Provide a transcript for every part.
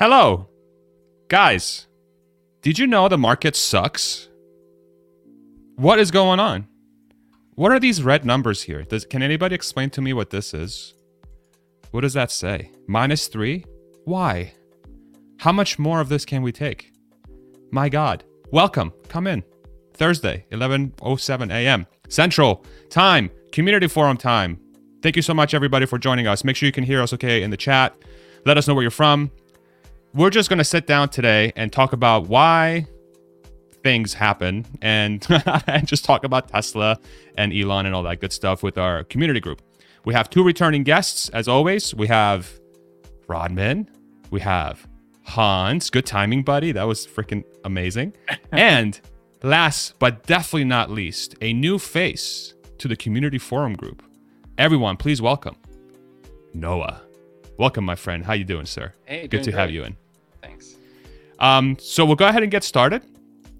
Hello. Guys, did you know the market sucks? What is going on? What are these red numbers here? Does, can anybody explain to me what this is? What does that say? Minus three? Why? How much more of this can we take? My God. Welcome. Come in. Thursday, 11:07 a.m. Central Time, Community Forum time. Thank you so much everybody for joining us. Make sure you can hear us okay in the chat. Let us know where you're from. We're just going to sit down today and talk about why things happen and, and just talk about Tesla and Elon and all that good stuff with our community group. We have two returning guests as always. We have Rodman, we have Hans. Good timing, buddy. That was freaking amazing. and last but definitely not least, a new face to the community forum group. Everyone, please welcome Noah. Welcome, my friend. How you doing, sir? Hey, good to great. have you in. Um, so we'll go ahead and get started.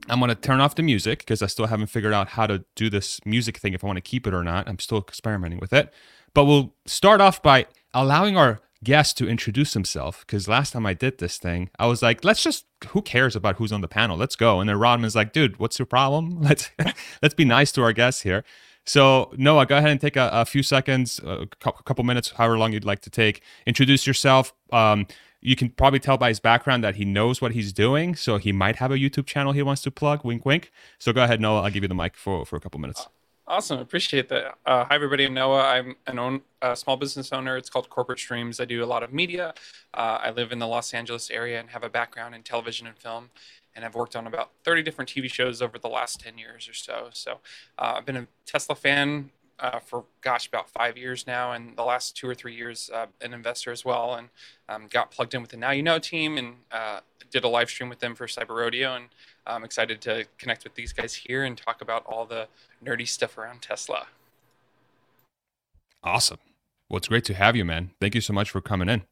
I'm gonna turn off the music because I still haven't figured out how to do this music thing if I want to keep it or not. I'm still experimenting with it. But we'll start off by allowing our guest to introduce himself because last time I did this thing, I was like, let's just who cares about who's on the panel? Let's go. And then Rodman's like, dude, what's your problem? Let's let's be nice to our guests here. So Noah, go ahead and take a, a few seconds, a couple minutes, however long you'd like to take. Introduce yourself. Um, you can probably tell by his background that he knows what he's doing, so he might have a YouTube channel he wants to plug. Wink, wink. So go ahead, Noah. I'll give you the mic for for a couple minutes. Awesome. Appreciate that. Uh, hi, everybody. I'm Noah. I'm an own uh, small business owner. It's called Corporate Streams. I do a lot of media. Uh, I live in the Los Angeles area and have a background in television and film. And I've worked on about 30 different TV shows over the last 10 years or so. So uh, I've been a Tesla fan uh, for, gosh, about five years now. And the last two or three years, uh, an investor as well. And um, got plugged in with the Now You Know team and uh, did a live stream with them for Cyber Rodeo. And I'm excited to connect with these guys here and talk about all the nerdy stuff around Tesla. Awesome. Well, it's great to have you, man. Thank you so much for coming in.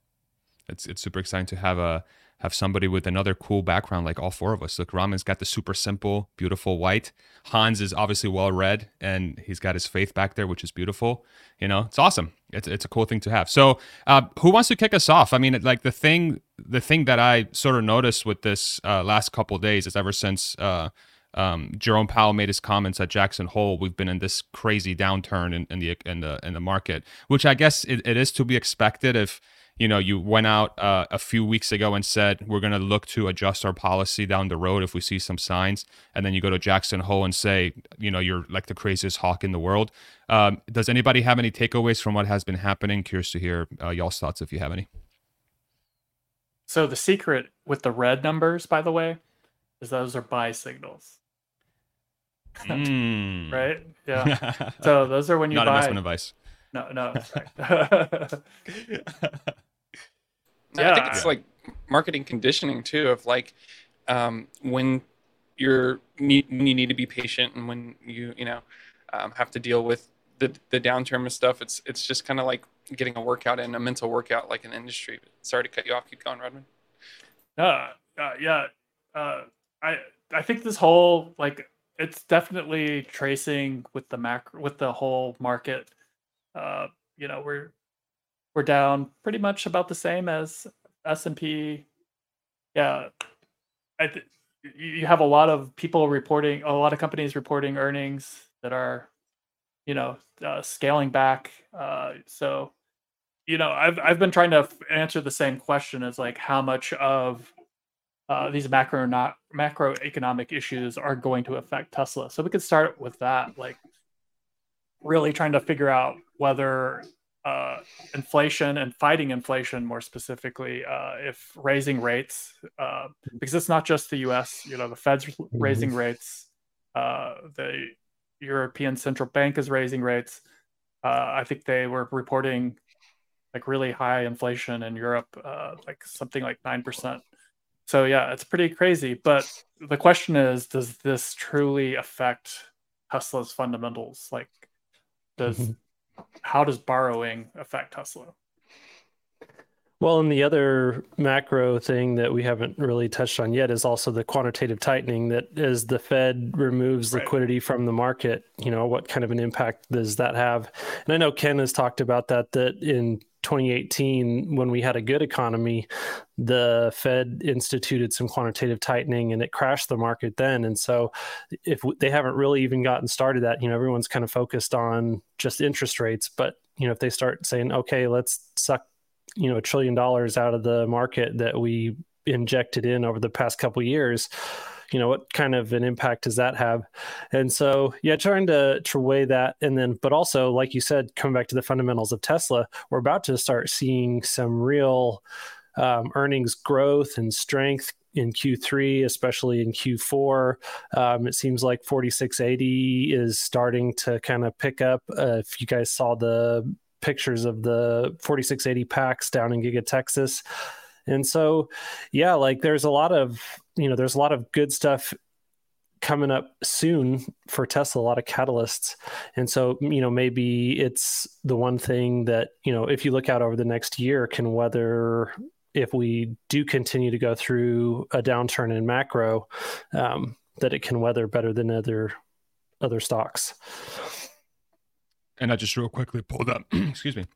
It's it's super exciting to have a have somebody with another cool background like all four of us. Look, Raman's got the super simple, beautiful white. Hans is obviously well read and he's got his faith back there, which is beautiful. You know, it's awesome. It's it's a cool thing to have. So, uh, who wants to kick us off? I mean, like the thing the thing that I sort of noticed with this uh, last couple days is ever since uh, um, Jerome Powell made his comments at Jackson Hole, we've been in this crazy downturn in, in the in the in the market, which I guess it, it is to be expected if you know you went out uh, a few weeks ago and said we're going to look to adjust our policy down the road if we see some signs and then you go to jackson hole and say you know you're like the craziest hawk in the world um, does anybody have any takeaways from what has been happening curious to hear uh, y'all's thoughts if you have any So the secret with the red numbers, by the way, is those are buy signals, Mm. right? Yeah. So those are when you buy. not buy. investment advice No, no. sorry. No, I think Yeah. it's like marketing conditioning too, of like um, when you're need, when you need to be patient and when you you know um, have to deal with the the downturn and stuff. It's it's just kind of like getting a workout and a mental workout, like an industry. Sorry to cut you off. Keep going, Rodman. uh, uh, yeah. Uh, I I think this whole like it's definitely tracing with the macro with the whole market. Uh, you know, we're we're down pretty much about the same as S and P. Yeah, I th- you have a lot of people reporting, a lot of companies reporting earnings that are, you know, uh, scaling back. Uh, so, you know, I've I've been trying to answer the same question as like how much of uh, these macro not macroeconomic issues are going to affect Tesla. So we could start with that, like really trying to figure out whether uh, inflation and fighting inflation, more specifically, uh, if raising rates, uh, because it's not just the U.S. You know, the Fed's raising rates, uh, the European Central Bank is raising rates. Uh, I think they were reporting like really high inflation in Europe, uh, like something like nine percent. So yeah, it's pretty crazy. But the question is, does this truly affect Tesla's fundamentals? Like, does how does borrowing affect Tesla? Well, and the other macro thing that we haven't really touched on yet is also the quantitative tightening that as the Fed removes Right. liquidity from the market, you know, what kind of an impact does that have? And I know Ken has talked about that that in 2018 when we had a good economy the fed instituted some quantitative tightening and it crashed the market then. And so if they haven't really even gotten started that you know everyone's kind of focused on just interest rates but you know if they start saying okay let's suck you know a trillion dollars out of the market that we injected in over the past couple years you know what kind of an impact does that have and so yeah trying to to weigh that and then but also like you said coming back to the fundamentals of tesla we're about to start seeing some real um, earnings growth and strength in Q3, especially in Q4. Um, it seems like 4680 is starting to kind of pick up. Uh, if you guys saw the pictures of the 4680 packs down in Giga Texas, and so, yeah, like there's a lot of, you know, there's a lot of good stuff coming up soon for Tesla, a lot of catalysts. And so, you know, maybe it's the one thing that, you know, if you look out over the next year, can weather if we do continue to go through a downturn in macro, um, that it can weather better than other other stocks. And I just real quickly pulled up, excuse me,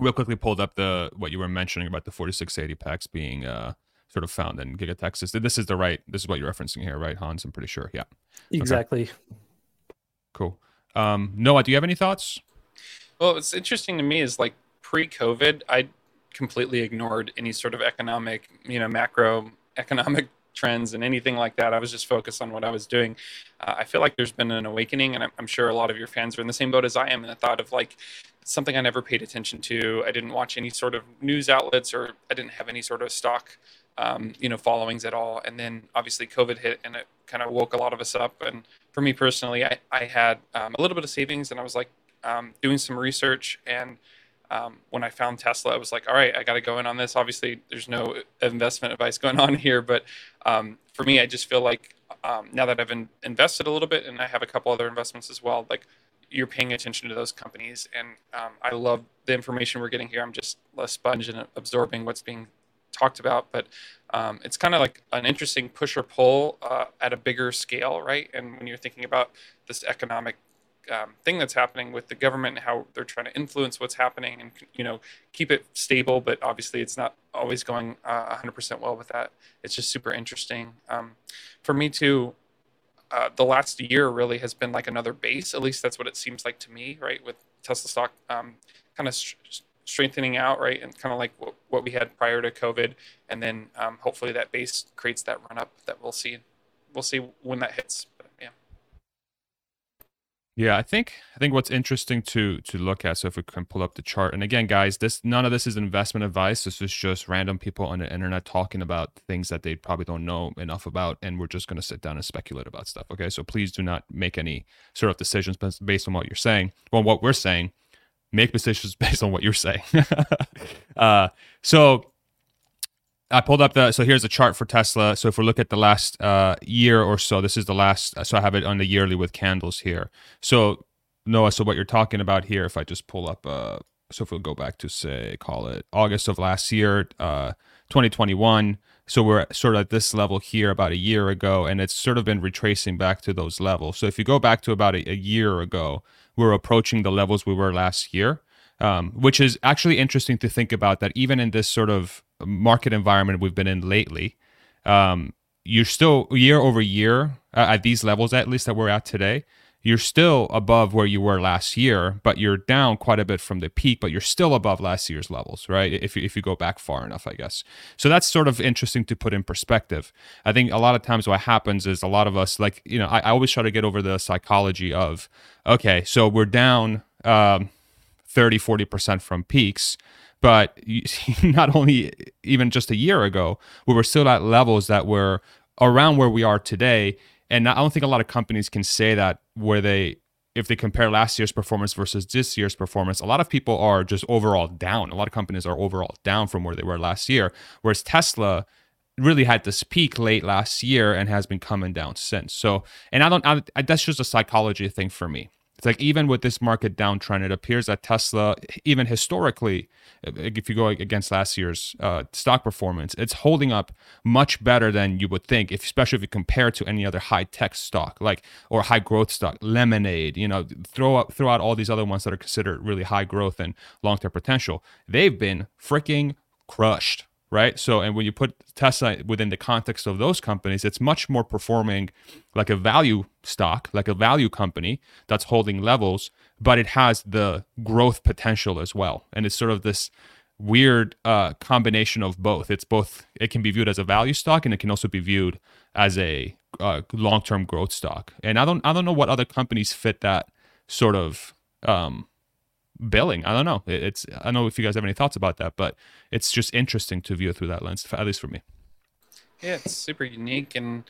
real quickly pulled up the what you were mentioning about the 4680 packs being uh, sort of found in Giga Texas. This is the right. This is what you're referencing here, right, Hans? I'm pretty sure. Yeah. Exactly. Okay. Cool. Um, Noah, do you have any thoughts? Well, what's interesting to me is like pre-COVID, I completely ignored any sort of economic, you know, macro economic trends and anything like that. I was just focused on what I was doing. Uh, I feel like there's been an awakening, and I'm, I'm, sure a lot of your fans are in the same boat as I am. And the thought of like something I never paid attention to. I didn't watch any sort of news outlets, or I didn't have any sort of stock, um, you know, followings at all. And then obviously COVID hit, and it kind of woke a lot of us up. And for me personally, I I had um, a little bit of savings, and I was like um, doing some research and um, when I found Tesla, I was like, all right, I got to go in on this. Obviously, there's no investment advice going on here, but um, for me, I just feel like um, now that I've in- invested a little bit and I have a couple other investments as well, like you're paying attention to those companies. And I love the information we're getting here. I'm just a sponge and absorbing what's being talked about, but um, it's kind of like an interesting push or pull uh, at a bigger scale, right? And when you're thinking about this economic um, thing that's happening with the government and how they're trying to influence what's happening and you know keep it stable but obviously it's not always going uh, 100% well with that it's just super interesting um, for me too uh, the last year really has been like another base at least that's what it seems like to me right with tesla stock um, kind of st- strengthening out right and kind of like what, what, we had prior to covid and then um, hopefully that base creates that run up that we'll see we'll see when that hits yeah, Yeah I think I think what's interesting to to look at. So if we can pull up the chart, and again, guys, this none of this is investment advice. This is just random people on the internet talking about things that they probably don't know enough about, and we're just going to sit down and speculate about stuff. Okay, so please do not make any sort of decisions based on what you're saying. Well, what we're saying, make decisions based on what you're saying. uh, so I pulled up the so here's a chart for Tesla. So if we look at the last uh, year or so, this is the last. So I have it on the yearly with candles here. So Noah, so what you're talking about here, if I just pull up, uh, so if we'll go back to say call it August of last year, uh, 2021. So we're sort of at this level here about a year ago, and it's sort of been retracing back to those levels. So if you go back to about a, a year ago, we're approaching the levels we were last year. Um, which is actually interesting to think about that even in this sort of market environment we've been in lately, um, you're still year over year uh, at these levels, at least that we're at today. You're still above where you were last year, but you're down quite a bit from the peak, but you're still above last year's levels, right? If you, if you go back far enough, I guess. So that's sort of interesting to put in perspective. I think a lot of times what happens is a lot of us, like, you know, I, I always try to get over the psychology of, okay, so we're down um, 30, 40% from peaks but not only even just a year ago, we were still at levels that were around where we are today. And I don't think a lot of companies can say that where they, if they compare last year's performance versus this year's performance, a lot of people are just overall down. A lot of companies are overall down from where they were last year. Whereas Tesla really had this peak late last year and has been coming down since. So, and I don't, I, that's just a psychology thing for me. It's like even with this market downtrend, it appears that Tesla, even historically, if you go against last year's uh, stock performance, it's holding up much better than you would think, if, especially if you compare it to any other high tech stock, like or high growth stock, Lemonade. You know, throw out throw out all these other ones that are considered really high growth and long term potential. They've been freaking crushed right? So, and when you put Tesla within the context of those companies, it's much more performing like a value stock, like a value company that's holding levels, but it has the growth potential as well. And it's sort of this weird uh, combination of both. It's both, it can be viewed as a value stock and it can also be viewed as a uh, long-term growth stock. And I don't, I don't know what other companies fit that sort of um, billing. I don't know. It's I don't know if you guys have any thoughts about that, but it's just interesting to view it through that lens, at least for me. Yeah, it's super unique, and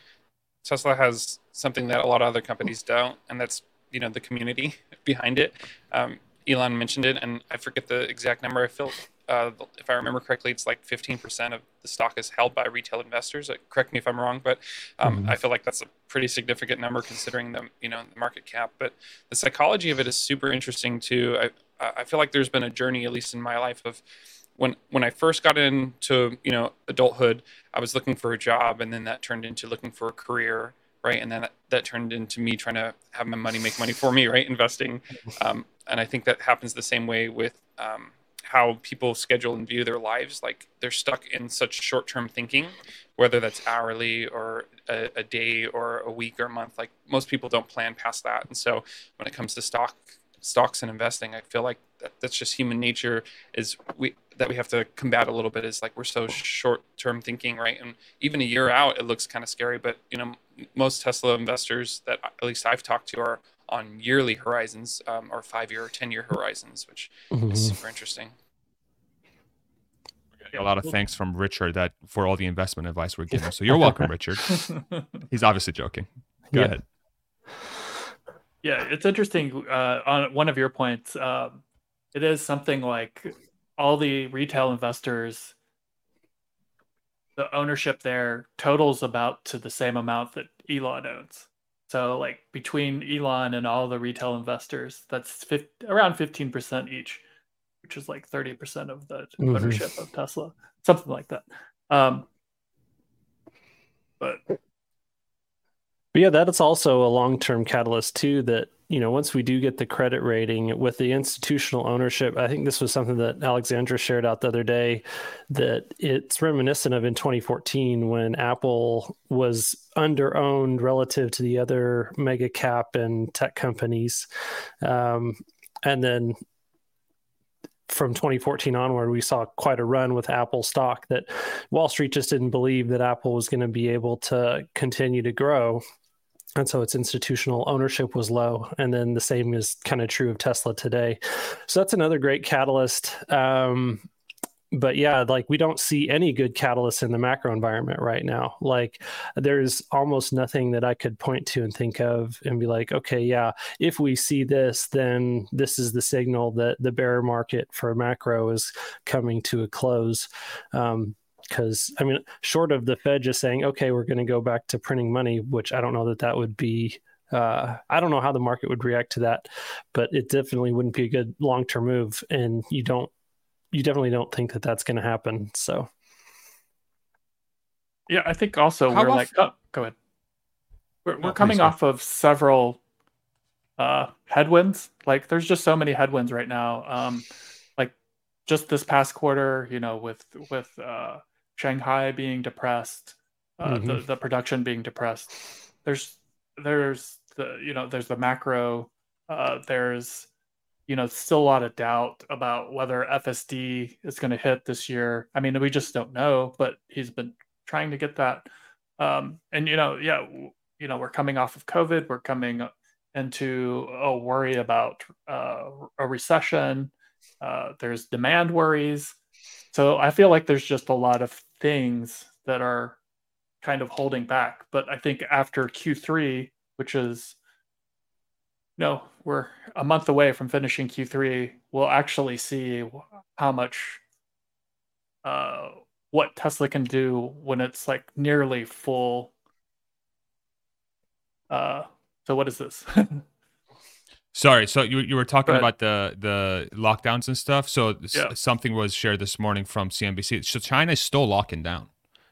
Tesla has something that a lot of other companies don't, and that's you know the community behind it. Um, Elon mentioned it, and I forget the exact number. I feel uh, if I remember correctly, it's like 15% of the stock is held by retail investors. Uh, correct me if I'm wrong, but um, mm-hmm. I feel like that's a pretty significant number considering the you know the market cap. But the psychology of it is super interesting too. I I feel like there's been a journey, at least in my life, of when when I first got into you know adulthood, I was looking for a job, and then that turned into looking for a career, right? And then that, that turned into me trying to have my money make money for me, right? Investing, um, and I think that happens the same way with um, how people schedule and view their lives like they're stuck in such short-term thinking whether that's hourly or a, a, day or a week or a month like most people don't plan past that and so when it comes to stock stocks and investing i feel like that, that's just human nature is we that we have to combat a little bit is like we're so short-term thinking right and even a year out it looks kind of scary but you know most tesla investors that at least i've talked to are on yearly horizons um, or five year or 10 year horizons, which mm-hmm. is super interesting. A lot of thanks from Richard that for all the investment advice we're giving. So you're welcome, Richard. He's obviously joking. Go yeah. ahead. Yeah, it's interesting. Uh, on one of your points, um, it is something like all the retail investors, the ownership there totals about to the same amount that Elon owns. So like between Elon and all the retail investors, that's 50, around 15% each, which is like 30% of the mm-hmm. ownership of Tesla, something like that. Um, but but yeah, that is also a long-term catalyst too. That you know, once we do get the credit rating with the institutional ownership, I think this was something that Alexandra shared out the other day. That it's reminiscent of in 2014 when Apple was under-owned relative to the other mega cap and tech companies, um, and then from 2014 onward, we saw quite a run with Apple stock that Wall Street just didn't believe that Apple was going to be able to continue to grow. And so its institutional ownership was low. And then the same is kind of true of Tesla today. So that's another great catalyst. Um, but yeah, like we don't see any good catalysts in the macro environment right now. Like there's almost nothing that I could point to and think of and be like, okay, yeah, if we see this, then this is the signal that the bear market for macro is coming to a close. Um, because I mean, short of the Fed just saying, okay, we're going to go back to printing money, which I don't know that that would be. Uh, I don't know how the market would react to that, but it definitely wouldn't be a good long term move. And you don't you definitely don't think that that's going to happen. So, yeah, I think also How we're like, oh, go ahead. We're, we're coming off of several uh, headwinds. Like, there's just so many headwinds right now. Um, like, just this past quarter, you know, with with uh, Shanghai being depressed, uh, mm-hmm. the the production being depressed. There's there's the you know there's the macro. Uh, there's you know, still a lot of doubt about whether FSD is going to hit this year. I mean, we just don't know, but he's been trying to get that. Um, and you know, yeah, you know, we're coming off of COVID. We're coming into a worry about uh, a recession. Uh, there's demand worries. So I feel like there's just a lot of things that are kind of holding back. But I think after Q3, which is no, we're a month away from finishing Q3. We'll actually see how much, uh, what Tesla can do when it's like nearly full. Uh, so what is this? Sorry, so you you were talking But- about the the lockdowns and stuff. So s- Yeah. something was shared this morning from CNBC. So China is still locking down,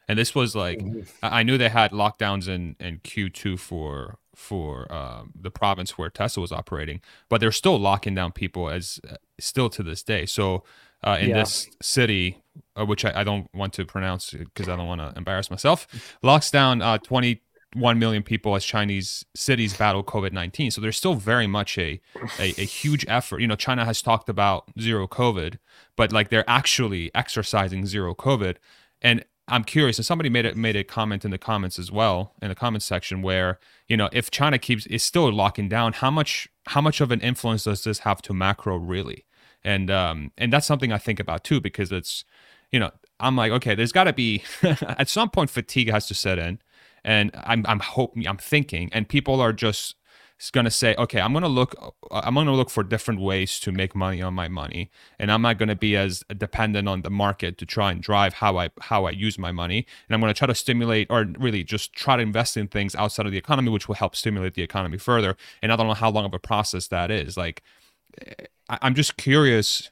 and this was like I I knew they had lockdowns in in Q two for for um, the province where Tesla was operating, but they're still locking down people as uh, still to this day. So uh, in Yeah. this city, uh, which I, I don't want to pronounce because I don't want to embarrass myself, locks down uh, 21 million people as Chinese cities battle COVID 19. So there's still very much a, a, a huge effort. You know, China has talked about zero COVID, but like they're actually exercising zero COVID. And I'm curious, and somebody made it made a comment in the comments as well in the comments section where you know if China keeps is still locking down, how much how much of an influence does this have to macro really? And um and that's something I think about too because it's you know I'm like okay, there's got to be at some point fatigue has to set in, and I'm I'm hoping I'm thinking, and people are just going to say, okay, I'm going to look, uh, I'm going to look for different ways to make money on my money, and I'm not going to be as dependent on the market to try and drive how I how I use my money, and I'm going to try to stimulate or really just try to invest in things outside of the economy, which will help stimulate the economy further. And I don't know how long of a process that is. Like, eh, I- I'm just curious.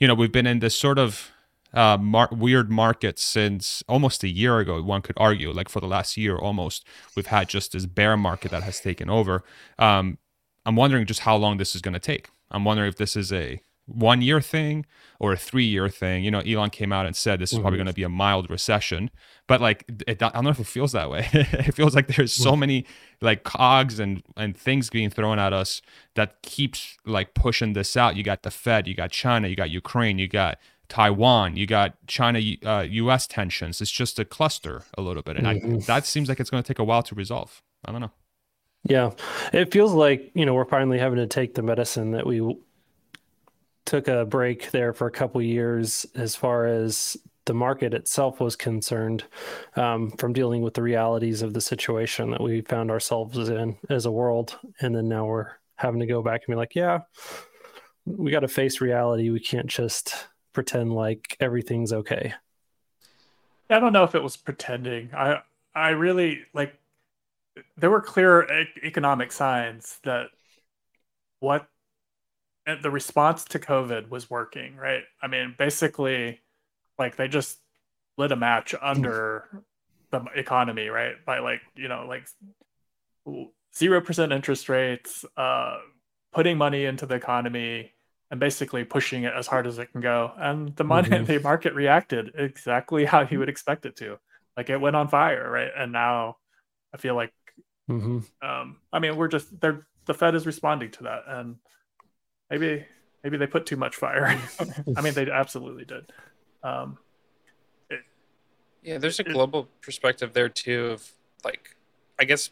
You know, we've been in this sort of uh, mar- weird market since almost a year ago. One could argue, like for the last year almost, we've had just this bear market that has taken over. Um, I'm wondering just how long this is going to take. I'm wondering if this is a one year thing or a three year thing. You know, Elon came out and said this is probably Mhm. going to be a mild recession, but like, it, I don't know if it feels that way. it feels like there's so many like cogs and and things being thrown at us that keeps like pushing this out. You got the Fed, you got China, you got Ukraine, you got Taiwan, you got China uh, US tensions. It's just a cluster a little bit. And I, Mhm. that seems like it's going to take a while to resolve. I don't know. Yeah, it feels like you know we're finally having to take the medicine that we took a break there for a couple years as far as the market itself was concerned um, from dealing with the realities of the situation that we found ourselves in as a world, and then now we're having to go back and be like, yeah, we got to face reality. We can't just pretend like everything's okay. I don't know if it was pretending. I I really like there were clear e- economic signs that what and the response to COVID was working, right? I mean, basically like they just lit a match under the economy, right? By like, you know, like 0% interest rates, uh putting money into the economy and basically pushing it as hard as it can go. And the money, Mhm. the market reacted exactly how you would expect it to. Like it went on fire, right? And now I feel like, hmm um, I mean, we're just they're the Fed is responding to that, and maybe maybe they put too much fire. I mean, they absolutely did. Um, Yeah, there's a It- global perspective there too of like I guess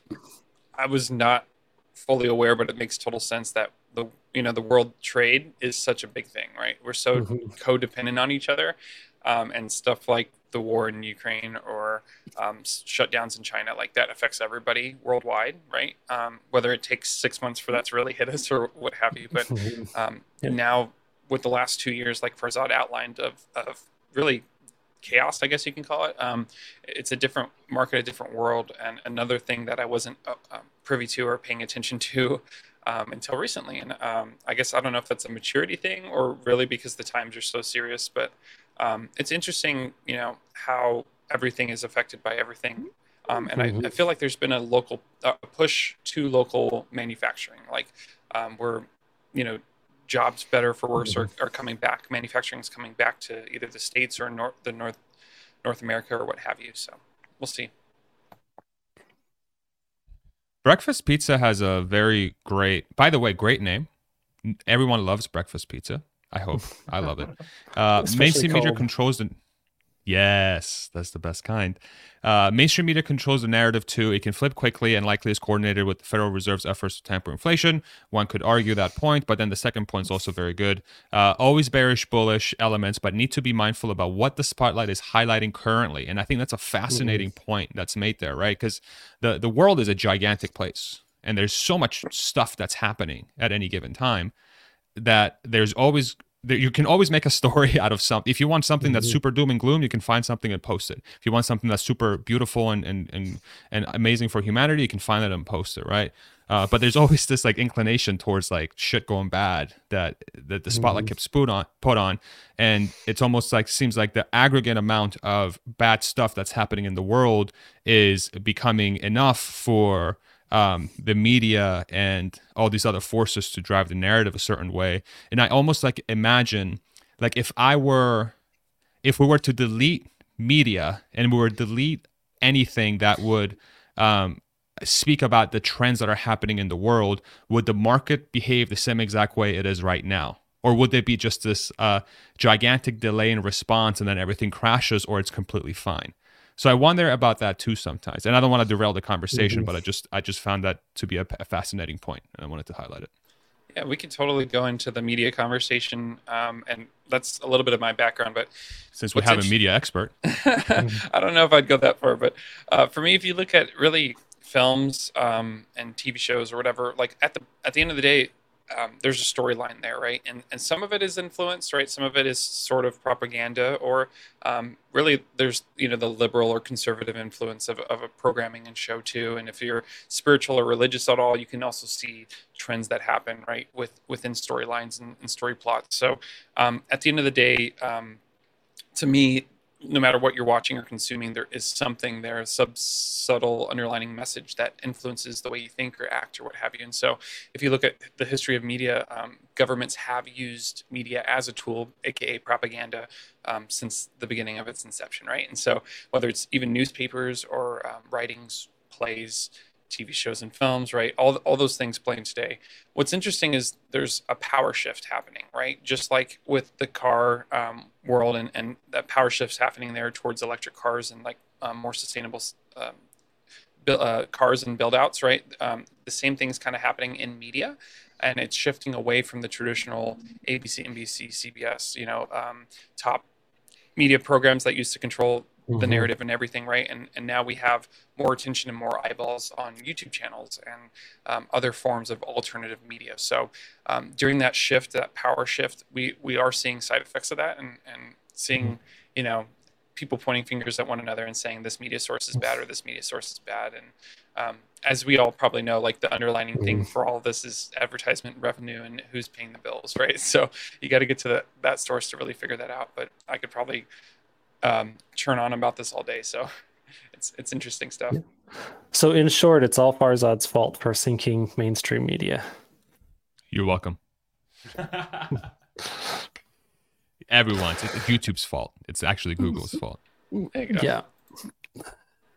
I was not fully aware, but it makes total sense that the you know the world trade is such a big thing, right? We're so Mhm. codependent on each other, um, and stuff like the war in Ukraine or um, shutdowns in China, like that affects everybody worldwide, right? Um, whether it takes six months for that to really hit us or what have you, but um, Yeah. now with the last two years, like Farzad outlined, of of really chaos, I guess you can call it. Um, it's a different market, a different world, and another thing that I wasn't uh, um, privy to or paying attention to um, until recently. And um, I guess I don't know if that's a maturity thing or really because the times are so serious, but um, it's interesting, you know, how everything is affected by everything. Um, and I, I Mhm. feel like there's been a local uh, push to local manufacturing, like um, where, you know, jobs better for worse are, are coming back. Manufacturing is coming back to either the states or North, the North North America or what have you. So we'll see. Breakfast Pizza has a very great, by the way, great name. Everyone loves breakfast pizza. I hope. I love it. Uh, mainstream media controls the. Yes, that's the best kind. Uh, mainstream media controls the narrative too. It can flip quickly and likely is coordinated with the Federal Reserve's efforts to tamper inflation. One could argue that point, but then the second point is also very good. Uh, always bearish, bullish elements, but need to be mindful about what the spotlight is highlighting currently. And I think that's a fascinating point that's made there, right? Because the the world is a gigantic place, and there's so much stuff that's happening at any given time that there's always you can always make a story out of something. If you want something that's Mhm. super doom and gloom, you can find something and post it. If you want something that's super beautiful and and and, and amazing for humanity, you can find it and post it, right? Uh, but there's always this like inclination towards like shit going bad that that the spotlight Mhm. gets put on put on, and it's almost like seems like the aggregate amount of bad stuff that's happening in the world is becoming enough for um, the media and all these other forces to drive the narrative a certain way. And I almost like imagine like if I were if we were to delete media and we were to delete anything that would um, speak about the trends that are happening in the world, would the market behave the same exact way it is right now? Or would there be just this uh, gigantic delay in response and then everything crashes or it's completely fine? So I wonder about that too sometimes. And I don't want to derail the conversation, Mhm. but I just I just found that to be a, a fascinating point and I wanted to highlight it. Yeah, we can totally go into the media conversation, um, and that's a little bit of my background. But Since we have a media expert. I don't know if I'd go that far, but uh, for me, if you look at really films um, and TV shows or whatever, like at the at the end of the day, um, there's a storyline there, right? And and some of it is influence, right? Some of it is sort of propaganda, or um, really there's you know the liberal or conservative influence of, of a programming and show too. And if you're spiritual or religious at all, you can also see trends that happen, right, with within storylines and, and story plots. So um, at the end of the day. Um, to me, no matter what you're watching or consuming, there is something there, a sub subtle underlining message that influences the way you think or act or what have you. And so, if you look at the history of media, um, governments have used media as a tool, aka propaganda, um, since the beginning of its inception, right? And so, whether it's even newspapers or um, writings, plays, TV shows and films, right? All, all those things playing today. What's interesting is there's a power shift happening, right? Just like with the car um, world and, and that power shift's happening there towards electric cars and like um, more sustainable um, uh, cars and build outs, right? Um, the same thing's kind of happening in media and it's shifting away from the traditional ABC, NBC, CBS, you know, um, top media programs that used to control the Mhm. narrative and everything, right? And and now we have more attention and more eyeballs on YouTube channels and um, other forms of alternative media. So um, during that shift, that power shift, we we are seeing side effects of that and and seeing, you know, people pointing fingers at one another and saying this media source is bad or this media source is bad. And um, as we all probably know, like the underlining thing for all of this is advertisement revenue and who's paying the bills, right? So you got to get to that, that source to really figure that out. But I could probably um, churn on about this all day. So it's it's interesting stuff. So, in short, it's all Farzad's fault for sinking mainstream media. You're welcome. Everyone's. It's YouTube's fault. It's actually Google's fault. There you go. Yeah.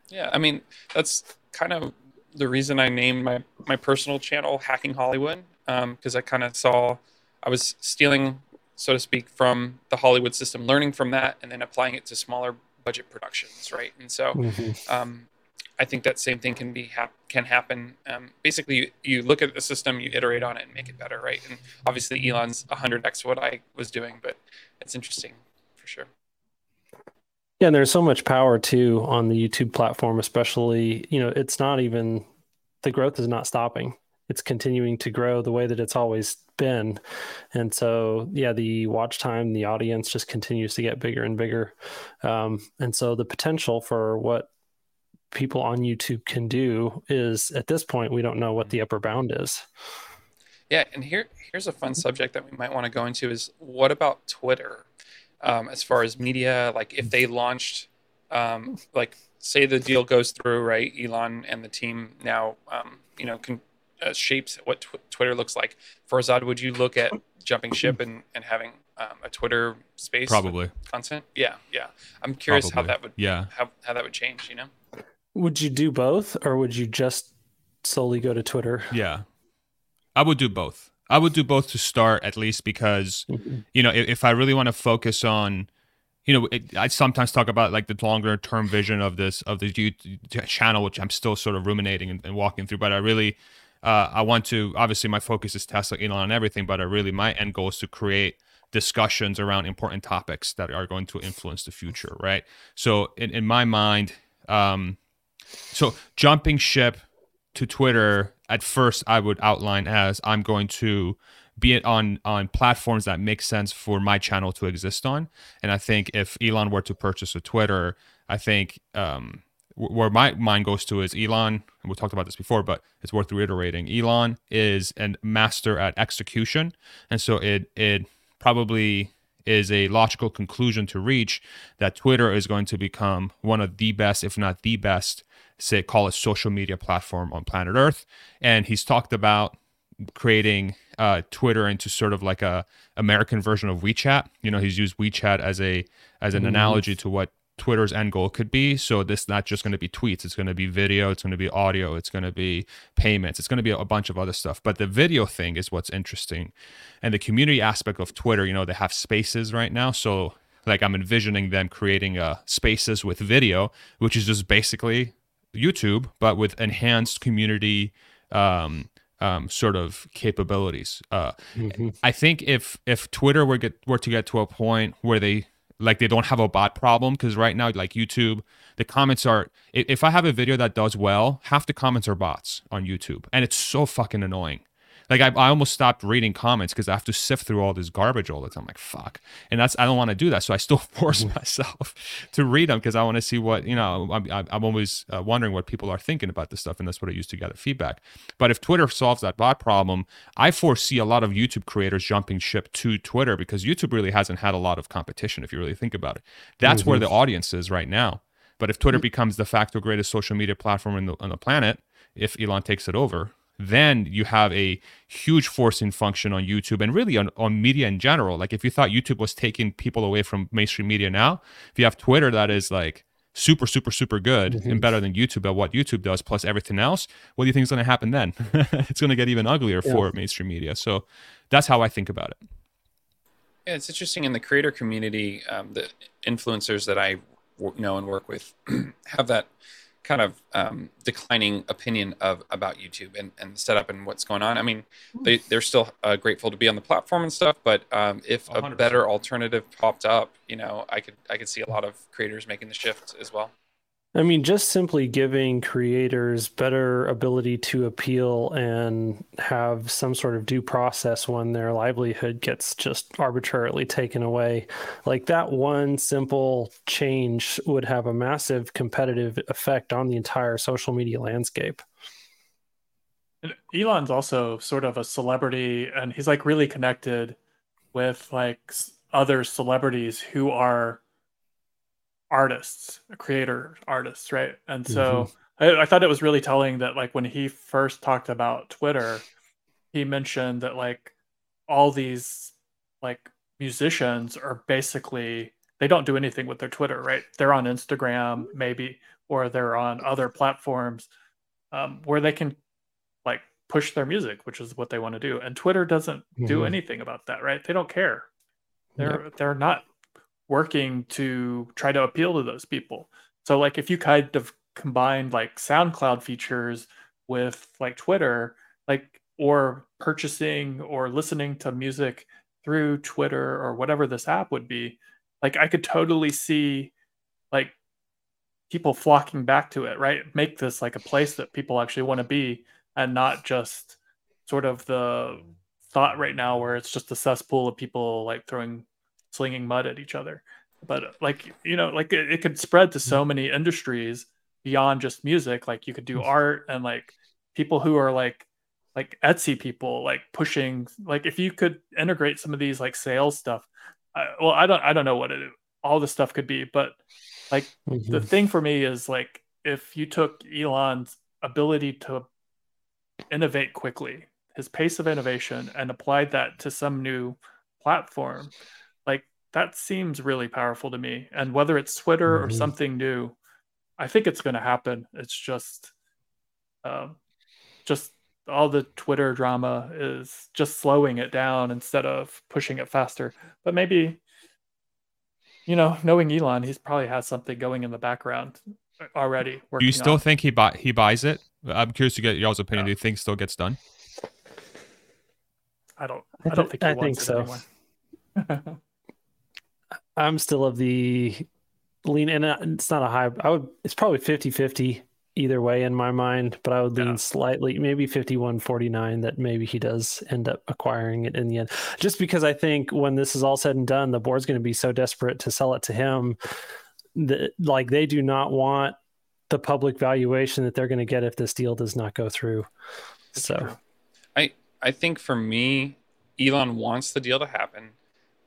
Yeah, I mean that's kind of the reason I named my my personal channel Hacking Hollywood because I kind of saw I was stealing, so to speak, from the Hollywood system, learning from that, and then applying it to smaller budget productions, right? And so Mhm. um, I think that same thing can be hap- can happen. Um, basically, you, you look at the system, you iterate on it, and make it better, right? And obviously, Elon's 100x what I was doing, but it's interesting for sure. Yeah, and there's so much power too on the YouTube platform, especially, you know, it's not even the growth is not stopping. It's continuing to grow the way that it's always been. And so, yeah, the watch time, the audience just continues to get bigger and bigger. Um, and so the potential for what people on YouTube can do is at this point, we don't know what the upper bound is. Yeah, and here here's a fun subject that we might want to go into is what about Twitter? Um, as far as media, like if they launched, um, like say the deal goes through, right? Elon and the team now, um, you know, can uh, shapes what tw- Twitter looks like. Farzad, would you look at jumping ship and and having um, a Twitter space Probably. content? Yeah, yeah. I'm curious Probably. how that would Yeah. how, how that would change. You know. Would you do both or would you just solely go to Twitter? Yeah. I would do both. I would do both to start at least because you know if, if I really want to focus on you know it, I sometimes talk about like the longer term vision of this of the YouTube channel which I'm still sort of ruminating and, and walking through but I really uh, I want to obviously my focus is Tesla Elon and everything but I really my end goal is to create discussions around important topics that are going to influence the future right so in, in my mind um so jumping ship to Twitter at first I would outline as I'm going to be it on on platforms that make sense for my channel to exist on. And I think if Elon were to purchase a Twitter, I think um, where my mind goes to is Elon, and we talked about this before, but it's worth reiterating. Elon is a master at execution, and so it it probably is a logical conclusion to reach that Twitter is going to become one of the best, if not the best, say call it social media platform on planet Earth. And he's talked about creating uh, Twitter into sort of like a American version of WeChat. You know, he's used WeChat as a as an mm-hmm. analogy to what Twitter's end goal could be. So this not just going to be tweets. It's going to be video. It's going to be audio. It's going to be payments. It's going to be a bunch of other stuff. But the video thing is what's interesting, and the community aspect of Twitter. You know, they have spaces right now. So like I'm envisioning them creating a uh, spaces with video, which is just basically YouTube, but with enhanced community. Um, um, sort of capabilities. Uh, mm-hmm. I think if if Twitter were get were to get to a point where they like they don't have a bot problem because right now like youtube the comments are if i have a video that does well half the comments are bots on youtube and it's so fucking annoying like I, I almost stopped reading comments because I have to sift through all this garbage all the time. I'm like fuck, and that's I don't want to do that. So I still force mm-hmm. myself to read them because I want to see what you know. I'm I'm always uh, wondering what people are thinking about this stuff, and that's what I use to gather feedback. But if Twitter solves that bot problem, I foresee a lot of YouTube creators jumping ship to Twitter because YouTube really hasn't had a lot of competition. If you really think about it, that's mm-hmm. where the audience is right now. But if Twitter mm-hmm. becomes the facto greatest social media platform the, on the planet, if Elon takes it over, then you have a huge forcing function on YouTube and really on, on media in general. Like if you thought YouTube was taking people away from mainstream media now, if you have Twitter that is like super, super, super good mm-hmm. and better than YouTube at what YouTube does, plus everything else, what do you think is going to happen then? it's going to get even uglier yeah. for mainstream media. So that's how I think about it. Yeah, it's interesting in the creator community. Um, the influencers that I know and work with have that kind of um, declining opinion of about YouTube and, and the setup and what's going on. I mean, they they're still uh, grateful to be on the platform and stuff, but um, if 100%. a better alternative popped up, you know, I could I could see a lot of creators making the shift as well. I mean, just simply giving creators better ability to appeal and have some sort of due process when their livelihood gets just arbitrarily taken away. Like that one simple change would have a massive competitive effect on the entire social media landscape. Elon's also sort of a celebrity and he's like really connected with like other celebrities who are artists, creator artists, right? And so mm-hmm. I, I, thought it was really telling that like when he first talked about Twitter, he mentioned that like all these like musicians are basically they don't do anything with their Twitter, right? They're on Instagram maybe, or they're on other platforms um, where they can like push their music, which is what they want to do. And Twitter doesn't mm-hmm. do anything about that, right? They don't care. They're yep. they're not working to try to appeal to those people. So like if you kind of combined like SoundCloud features with like Twitter, like or purchasing or listening to music through Twitter or whatever this app would be, like I could totally see like people flocking back to it, right? Make this like a place that people actually want to be and not just sort of the thought right now where it's just a cesspool of people like throwing slinging mud at each other. But like you know, like it, it could spread to so many industries beyond just music. Like you could do art and like people who are like like Etsy people like pushing like if you could integrate some of these like sales stuff. I, well, I don't I don't know what it all this stuff could be, but like mm-hmm. the thing for me is like if you took Elon's ability to innovate quickly, his pace of innovation, and applied that to some new platform, that seems really powerful to me. And whether it's Twitter mm-hmm. or something new, I think it's going to happen. It's just, uh, just all the Twitter drama is just slowing it down instead of pushing it faster. But maybe, you know, knowing Elon, he's probably has something going in the background already. Do you still on. think he buy he buys it? I'm curious to get y'all's opinion. Yeah. Do you think still gets done? I don't. I don't think. I think so. I'm still of the lean, and uh, it's not a high. I would. It's probably 50 50 either way in my mind, but I would lean yeah. slightly, maybe 51 49 that maybe he does end up acquiring it in the end. Just because I think when this is all said and done, the board's going to be so desperate to sell it to him that, like, they do not want the public valuation that they're going to get if this deal does not go through. That's so true. I I think for me, Elon wants the deal to happen,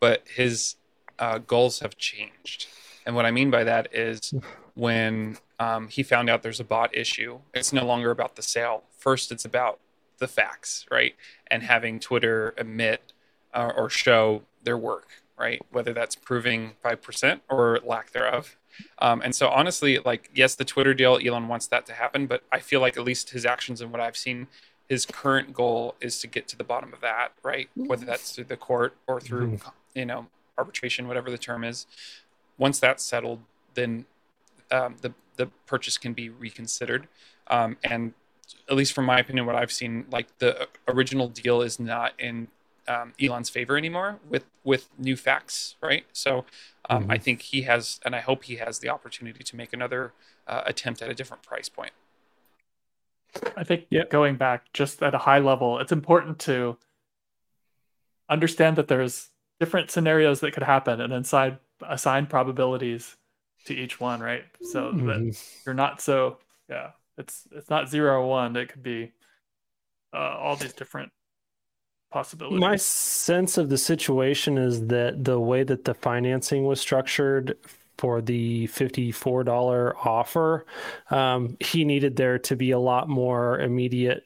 but his uh, goals have changed. And what I mean by that is when um, he found out there's a bot issue, it's no longer about the sale. First, it's about the facts, right? And having Twitter admit uh, or show their work, right? Whether that's proving 5% or lack thereof. Um, and so, honestly, like, yes, the Twitter deal, Elon wants that to happen, but I feel like at least his actions and what I've seen, his current goal is to get to the bottom of that, right? Whether that's through the court or through, you know, arbitration, whatever the term is. Once that's settled, then um, the the purchase can be reconsidered. Um, and at least from my opinion, what I've seen, like the original deal is not in um, Elon's favor anymore with with new facts, right? So um, Mhm. I think he has, and I hope he has the opportunity to make another uh, attempt at a different price point. I think Yep. going back just at a high level, it's important to understand that there's different scenarios that could happen and assign assign probabilities to each one, right? So that Mhm. you're not so yeah, it's it's not zero or one. It could be uh, all these different possibilities. My sense of the situation is that the way that the financing was structured for the $54 offer, um, he needed there to be a lot more immediate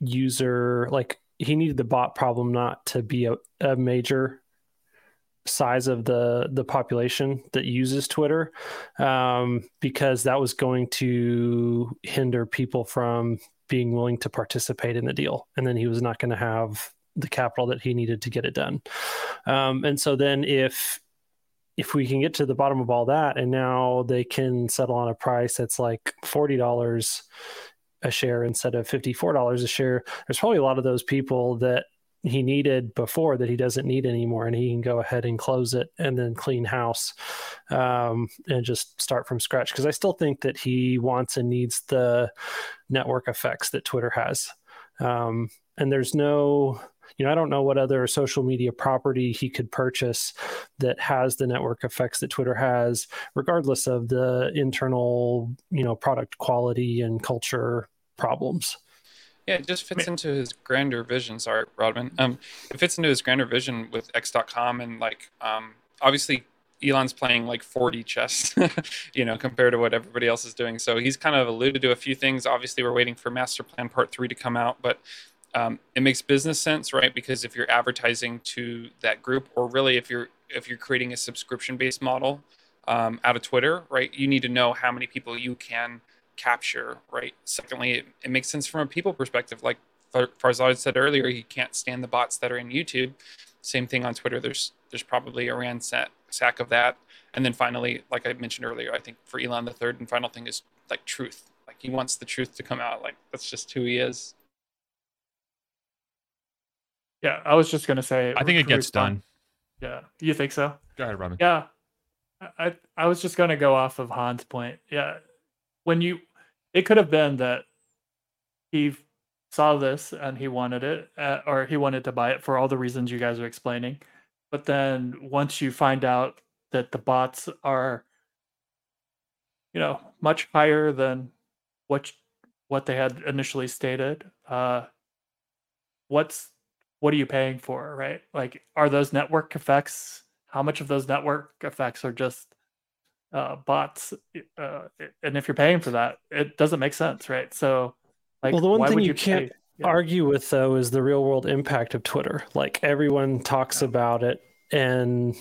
user, like he needed the bot problem not to be a, a major size of the the population that uses Twitter, um, because that was going to hinder people from being willing to participate in the deal, and then he was not going to have the capital that he needed to get it done. Um, and so then if if we can get to the bottom of all that, and now they can settle on a price that's like forty dollars a share instead of fifty four dollars a share, there's probably a lot of those people that he needed before that he doesn't need anymore and he can go ahead and close it and then clean house um, and just start from scratch. Because i still think that he wants and needs the network effects that twitter has. Um, and there's no you know i don't know what other social media property he could purchase that has the network effects that twitter has regardless of the internal you know product quality and culture problems Yeah, it just fits into his grander vision. Sorry, Rodman. Um, it fits into his grander vision with X.com and like, um, obviously Elon's playing like 4D chess, you know, compared to what everybody else is doing. So he's kind of alluded to a few things. Obviously, we're waiting for Master Plan Part Three to come out, but um, it makes business sense, right? Because if you're advertising to that group, or really if you're if you're creating a subscription-based model um, out of Twitter, right, you need to know how many people you can capture, right? Secondly, it, it makes sense from a people perspective. Like Far- Farzad said earlier, he can't stand the bots that are in YouTube. Same thing on Twitter. There's there's probably a ransack sack of that. And then finally, like I mentioned earlier, I think for Elon, the third and final thing is like truth. Like he wants the truth to come out. Like that's just who he is. yeah, I was just gonna say. I think it gets done. Yeah, you think so? Go ahead, Robin. Yeah, I I I was just gonna go off of Han's point. Yeah, when you, it could have been that he saw this and he wanted it, uh, or he wanted to buy it for all the reasons you guys are explaining. But then once you find out that the bots are, you know, much higher than what what they had initially stated, uh, what's what are you paying for, right? Like, are those network effects? How much of those network effects are just uh, bots? Uh, and if you're paying for that, it doesn't make sense, right? So, like, Well, the one thing would you can't yeah. argue with though is the real world impact of Twitter. Like everyone talks Yeah. about it and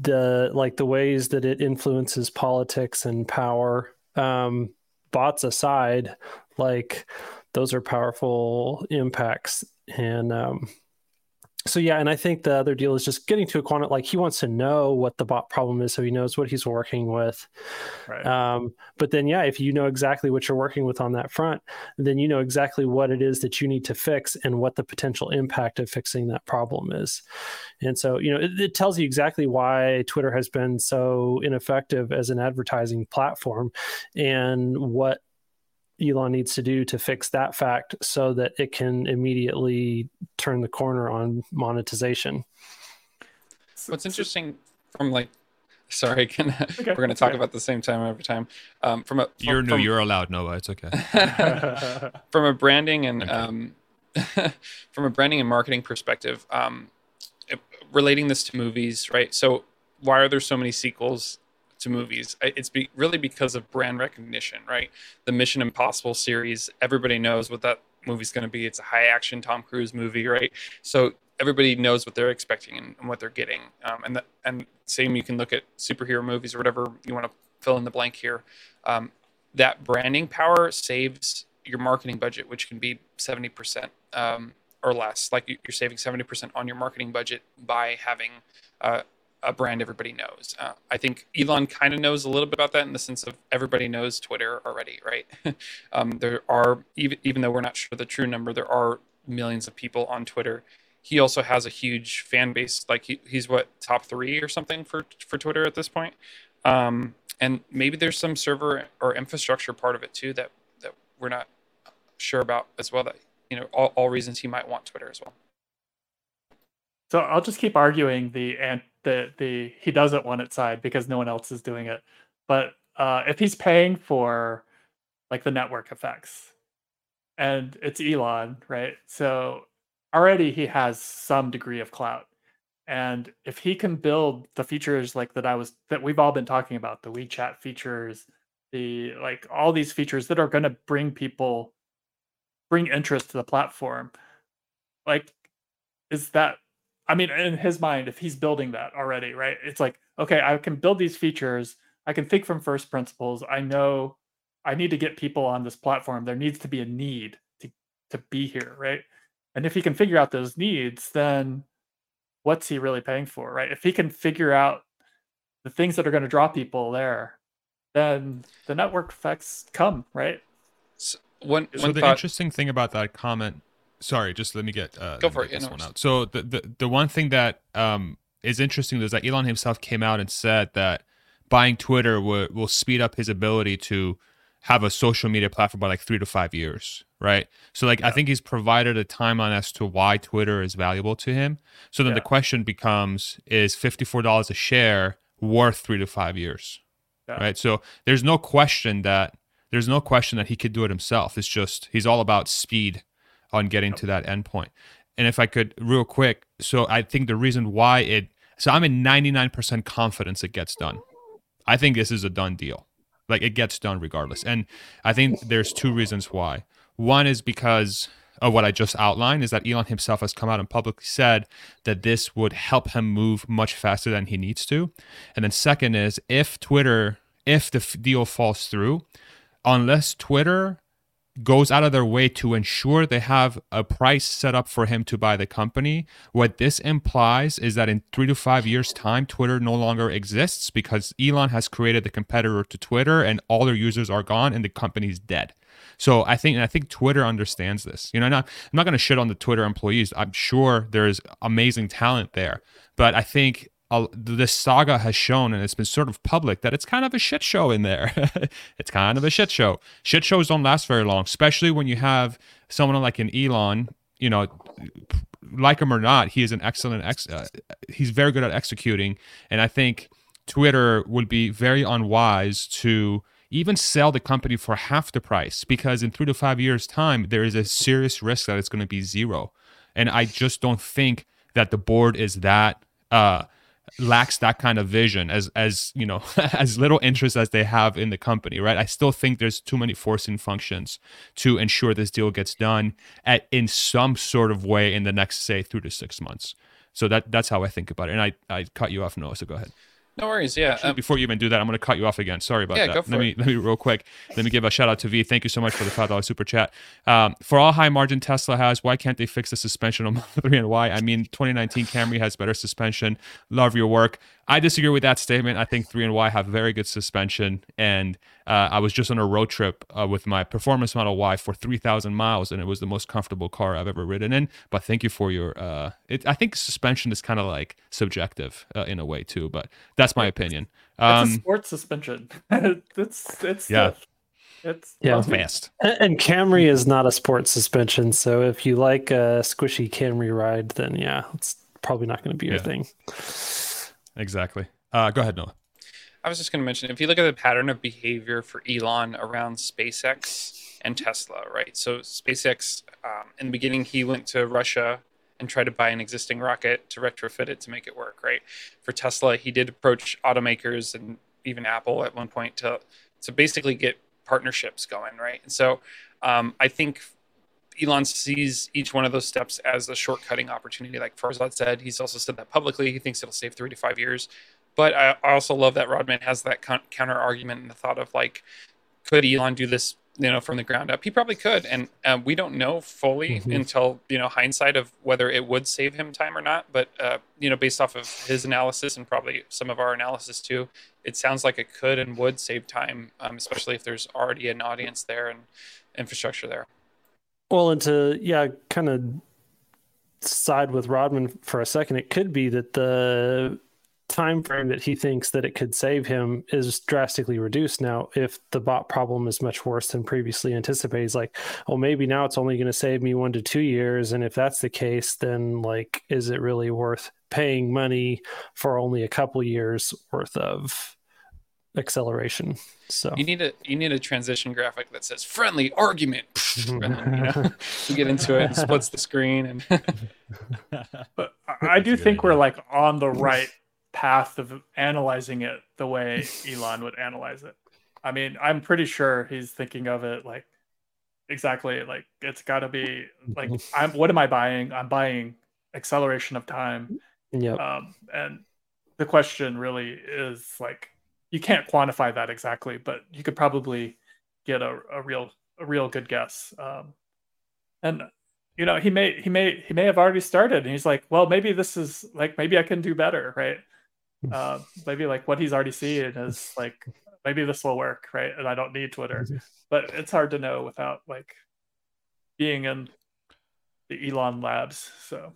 the like the ways that it influences politics and power. Um, bots aside, like those are powerful impacts. And um, so yeah, and I think the other deal is just getting to a quantum. Like he wants to know what the bot problem is, so he knows what he's working with. right? Um, but then, yeah, if you know exactly what you're working with on that front, then you know exactly what it is that you need to fix and what the potential impact of fixing that problem is. And so, you know, it, it tells you exactly why Twitter has been so ineffective as an advertising platform and what Elon needs to do to fix that fact so that it can immediately turn the corner on monetization. What's interesting from like Sorry, can, Okay, we're going to talk okay. about the same time every time. Um, from a from, You're new. from- You're allowed, Noah. It's okay. from a branding and Okay. um, from a branding and marketing perspective, um, it- relating this to movies, right? So why are there so many sequels to movies? It's be, really because of brand recognition, right? The Mission Impossible series, everybody knows what that movie's going to be. It's a high action Tom Cruise movie, right? So everybody knows what they're expecting and, and what they're getting. Um, and the, and same, you can look at superhero movies or whatever you want to fill in the blank here. Um, that branding power saves your marketing budget, which can be 70% um, or less. Like you- you're saving 70% on your marketing budget by having uh, a brand everybody knows. Uh, I think Elon kind of knows a little bit about that in the sense of everybody knows Twitter already, right? um, there are, even, even though we're not sure the true number, there are millions of people on Twitter. He also has a huge fan base. Like he, he's what top three or something for for Twitter at this point. Um, and maybe there's some server or infrastructure part of it too that that we're not sure about as well. That you know, all, all reasons he might want Twitter as well. So I'll just keep arguing the and the the he doesn't want it side because no one else is doing it. But uh, if he's paying for like the network effects, and it's Elon, right? So already he has some degree of clout, and if he can build the features like that I was that we've all been talking about, the WeChat features, the like all these features that are going to bring people bring interest to the platform, like is that I mean, in his mind, if he's building that already, right? It's like, okay, I can build these features. I can think from first principles. I know I need to get people on this platform. There needs to be a need to to be here, right? And if he can figure out those needs, then what's he really paying for, right? If he can figure out the things that are going to draw people there, then the network effects come, right? So one So one the thought. interesting thing about that comment, sorry, just let me get uh, Go for it, this one out. So the, the the one thing that um is interesting is that Elon himself came out and said that buying Twitter will will speed up his ability to have a social media platform by like three to five years, right? So like I think he's provided a timeline as to why Twitter is valuable to him. So then Yeah. the question becomes: Is fifty four dollars a share worth three to five years? Yeah. Right. So there's no question that there's no question that he could do it himself. It's just he's all about speed on getting to that endpoint. And if I could, real quick, so I think the reason why it, so I'm in 99% confidence it gets done. I think this is a done deal. Like it gets done regardless. And I think there's two reasons why. One is because of what I just outlined, is that Elon himself has come out and publicly said that this would help him move much faster than he needs to. And then second is if Twitter, if the f- deal falls through, unless Twitter goes out of their way to ensure they have a price set up for him to buy the company. What this implies is that in three to five years' time, Twitter no longer exists because Elon has created the competitor to Twitter and all their users are gone and the company's dead. So I think I think Twitter understands this. You know, not, I'm not going to shit on the Twitter employees. I'm sure there's amazing talent there, but I think uh, this saga has shown, and it's been sort of public, that it's kind of a shit show in there. it's kind of a shit show. Shit shows don't last very long, especially when you have someone like an Elon. You know, like him or not, he is an excellent. Ex- uh, he's very good at executing, and I think Twitter would be very unwise to even sell the company for half the price because in three to five years' time, there is a serious risk that it's going to be zero. And I just don't think that the board is that uh, lacks that kind of vision as as you know as little interest as they have in the company right? I still think there's too many forcing functions to ensure this deal gets done at in some sort of way in the next say three to six months. So that that's how i think about it. And i i cut you off noah so go ahead No worries. Yeah. Actually, Um, before you even do that, I'm going to cut you off again. Sorry about Yeah, that. go for let me it. let me real quick. Let me give a shout out to V. Thank you so much for the five dollar super chat. Um, for all high margin Tesla has, why can't they fix the suspension on Model 3 and why? I mean, 2019 Camry has better suspension. Love your work. I disagree with that statement. I think 3 and Y have very good suspension. And uh, I was just on a road trip uh, with my performance Model Y for 3,000 miles, and it was the most comfortable car I've ever ridden in. But thank you for your. Uh, it, I think suspension is kind of like subjective uh, in a way too, but that's my opinion. It's a Um, sports suspension. it's it's Yeah. stiff. It's Yeah. fast. And and Camry is not a sports suspension, so if you like a squishy Camry ride, then yeah, it's probably not going to be your Yeah. thing. Exactly. Uh, go ahead, Noah. I was just going to mention if you look at the pattern of behavior for Elon around SpaceX and Tesla, right? So SpaceX, um, in the beginning, he went to Russia and tried to buy an existing rocket to retrofit it to make it work, right? For Tesla, he did approach automakers and even Apple at one point to to basically get partnerships going, right? And so um, I think Elon sees each one of those steps as a shortcutting opportunity. Like Farzad said, he's also said that publicly. He thinks it'll save three to five years. But I also love that Rodman has that counter argument and the thought of like, could Elon do this, you know, from the ground up? He probably could, and um, we don't know fully mm-hmm. until you know hindsight of whether it would save him time or not. But uh, you know, based off of his analysis and probably some of our analysis too, it sounds like it could and would save time, um, especially if there's already an audience there and infrastructure there. Well, and to yeah, kind of side with Rodman for a second, it could be that the time frame that he thinks that it could save him is drastically reduced. Now if the bot problem is much worse than previously anticipated he's like oh maybe now it's only going to save me one to two years and if that's the case then like is it really worth paying money for only a couple years worth of acceleration? So you need a you need a transition graphic that says friendly argument. You know, you get into it and splits the screen and but i do think idea. we're like on the right path of analyzing it the way Elon would analyze it. I mean, I'm pretty sure he's thinking of it like exactly like it's got to be like I'm what am I buying? I'm buying acceleration of time. Yeah. Um, and the question really is like you can't quantify that exactly, but you could probably get a, a real a real good guess. Um, and you know he may he may he may have already started and he's like well maybe this is like maybe i can do better right uh, maybe like what he's already seen is like maybe this will work, right? And I don't need Twitter, but it's hard to know without like being in the Elon labs. So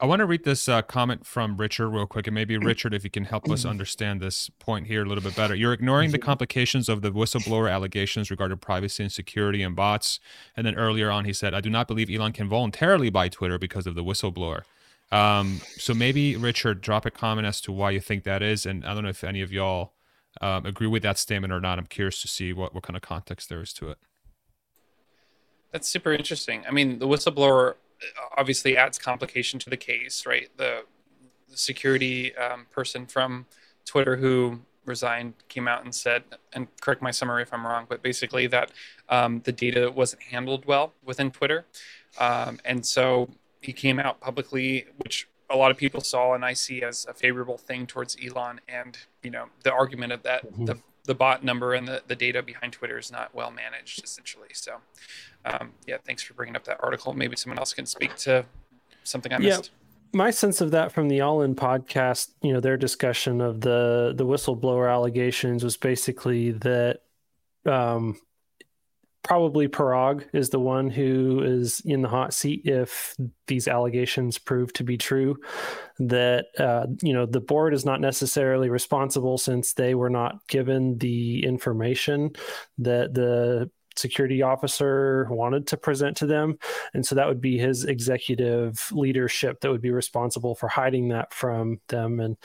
I want to read this uh, comment from Richard real quick, and maybe Richard, if you can help us understand this point here a little bit better. You're ignoring the complications of the whistleblower allegations regarding privacy and security and bots. And then earlier on, he said, "I do not believe Elon can voluntarily buy Twitter because of the whistleblower." Um, so maybe Richard, drop a comment as to why you think that is, and I don't know if any of y'all um, agree with that statement or not. I'm curious to see what what kind of context there is to it. That's super interesting. I mean, the whistleblower uh, obviously adds complication to the case, right? The, the security um, person from Twitter who resigned came out and said, and correct my summary if I'm wrong, but basically that um, the data wasn't handled well within Twitter. Um, and so he came out publicly, which a lot of people saw and I see as a favorable thing towards Elon. And you know, the argument of that mm-hmm. the the bot number and the, the data behind Twitter is not well managed, essentially. So, um, yeah, thanks for bringing up that article. Maybe someone else can speak to something I missed. Yeah. My sense of that from the All In podcast, you know, their discussion of the the whistleblower allegations was basically that um, probably Parag is the one who is in the hot seat if these allegations prove to be true. That uh, you know the board is not necessarily responsible since they were not given the information that the security officer wanted to present to them and so that would be his executive leadership that would be responsible for hiding that from them and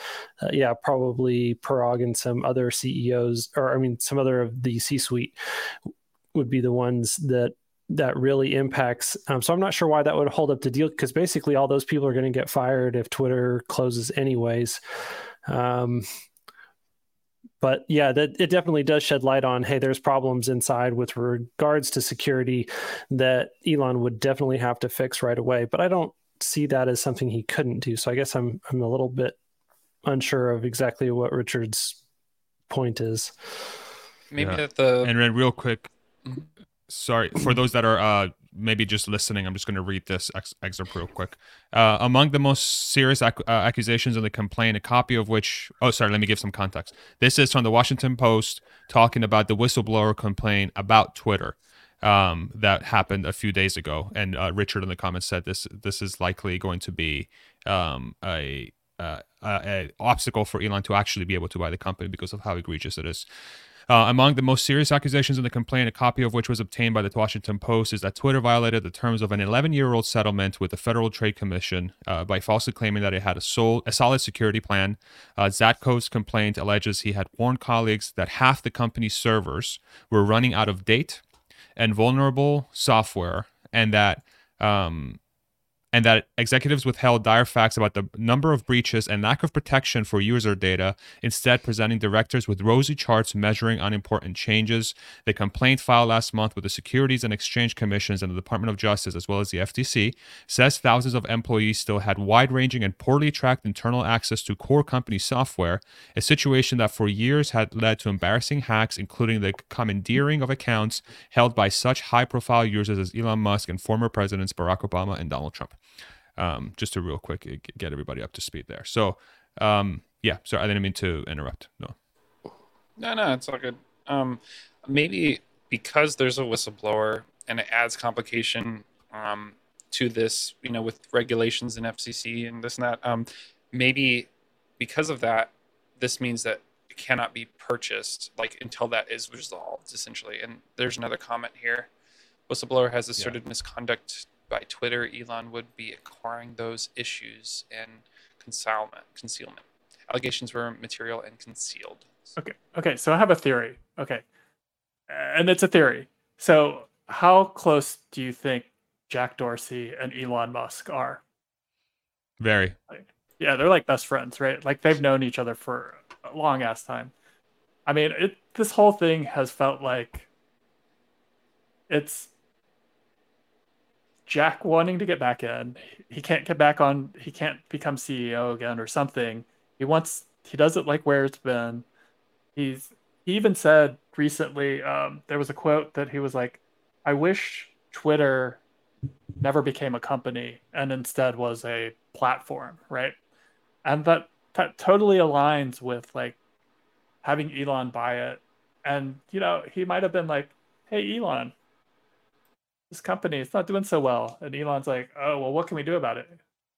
uh, yeah probably Parag and some other CEOs or I mean some other of the C-suite would be the ones that that really impacts. Um, so I'm not sure why that would hold up the deal because basically all those people are going to get fired if Twitter closes anyways. Um, but yeah, that it definitely does shed light on hey, there's problems inside with regards to security that Elon would definitely have to fix right away. But I don't see that as something he couldn't do. So I guess I'm I'm a little bit unsure of exactly what Richard's point is. Maybe yeah. the and then real quick, sorry for those that are uh, maybe just listening i'm just going to read this ex- excerpt real quick. Uh, among the most serious ac- uh, accusations in the complaint a copy of which oh sorry let me give some context. This is from the washington post talking about the whistleblower complaint about twitter um, that happened a few days ago. And uh, richard in the comments said this this is likely going to be um, a, uh, a obstacle for elon to actually be able to buy the company because of how egregious it is Uh, among the most serious accusations in the complaint, a copy of which was obtained by the Washington Post, is that Twitter violated the terms of an 11-year-old settlement with the Federal Trade Commission uh, by falsely claiming that it had a, sol- a solid security plan. Uh, Zatko's complaint alleges he had warned colleagues that half the company's servers were running out of date and vulnerable software, and that um, and that executives withheld dire facts about the number of breaches and lack of protection for user data, instead presenting directors with rosy charts measuring unimportant changes. The complaint filed last month with the Securities and Exchange Commissions and the Department of Justice, as well as the FTC, says thousands of employees still had wide-ranging and poorly tracked internal access to core company software, a situation that for years had led to embarrassing hacks, including the commandeering of accounts held by such high-profile users as Elon Musk and former presidents Barack Obama and Donald Trump um, just to real quick get everybody up to speed there. So, um, yeah, sorry, I didn't mean to interrupt. No, no, no, it's all good. Um, maybe because there's a whistleblower and it adds complication um, to this, you know, with regulations and FCC and this and that. Um, maybe because of that, this means that it cannot be purchased like until that is resolved, essentially. And there's another comment here. Whistleblower has asserted yeah. misconduct by Twitter, Elon would be acquiring those issues and concealment. Concealment allegations were material and concealed. Okay. Okay. So I have a theory. Okay, and it's a theory. So how close do you think Jack Dorsey and Elon Musk are? Very. yeah, they're like best friends, right? Like they've known each other for a long ass time. I mean, it this whole thing has felt like it's Jack wanting to get back in. He can't get back on. He can't become CEO again or something. He wants. He doesn't like where it's been. He's. He even said recently. Um, there was a quote that he was like, "I wish Twitter never became a company and instead was a platform." Right, and that that totally aligns with like having Elon buy it. And you know, he might have been like, "Hey, Elon, this company it's not doing so well and elon's like oh well what can we do about it?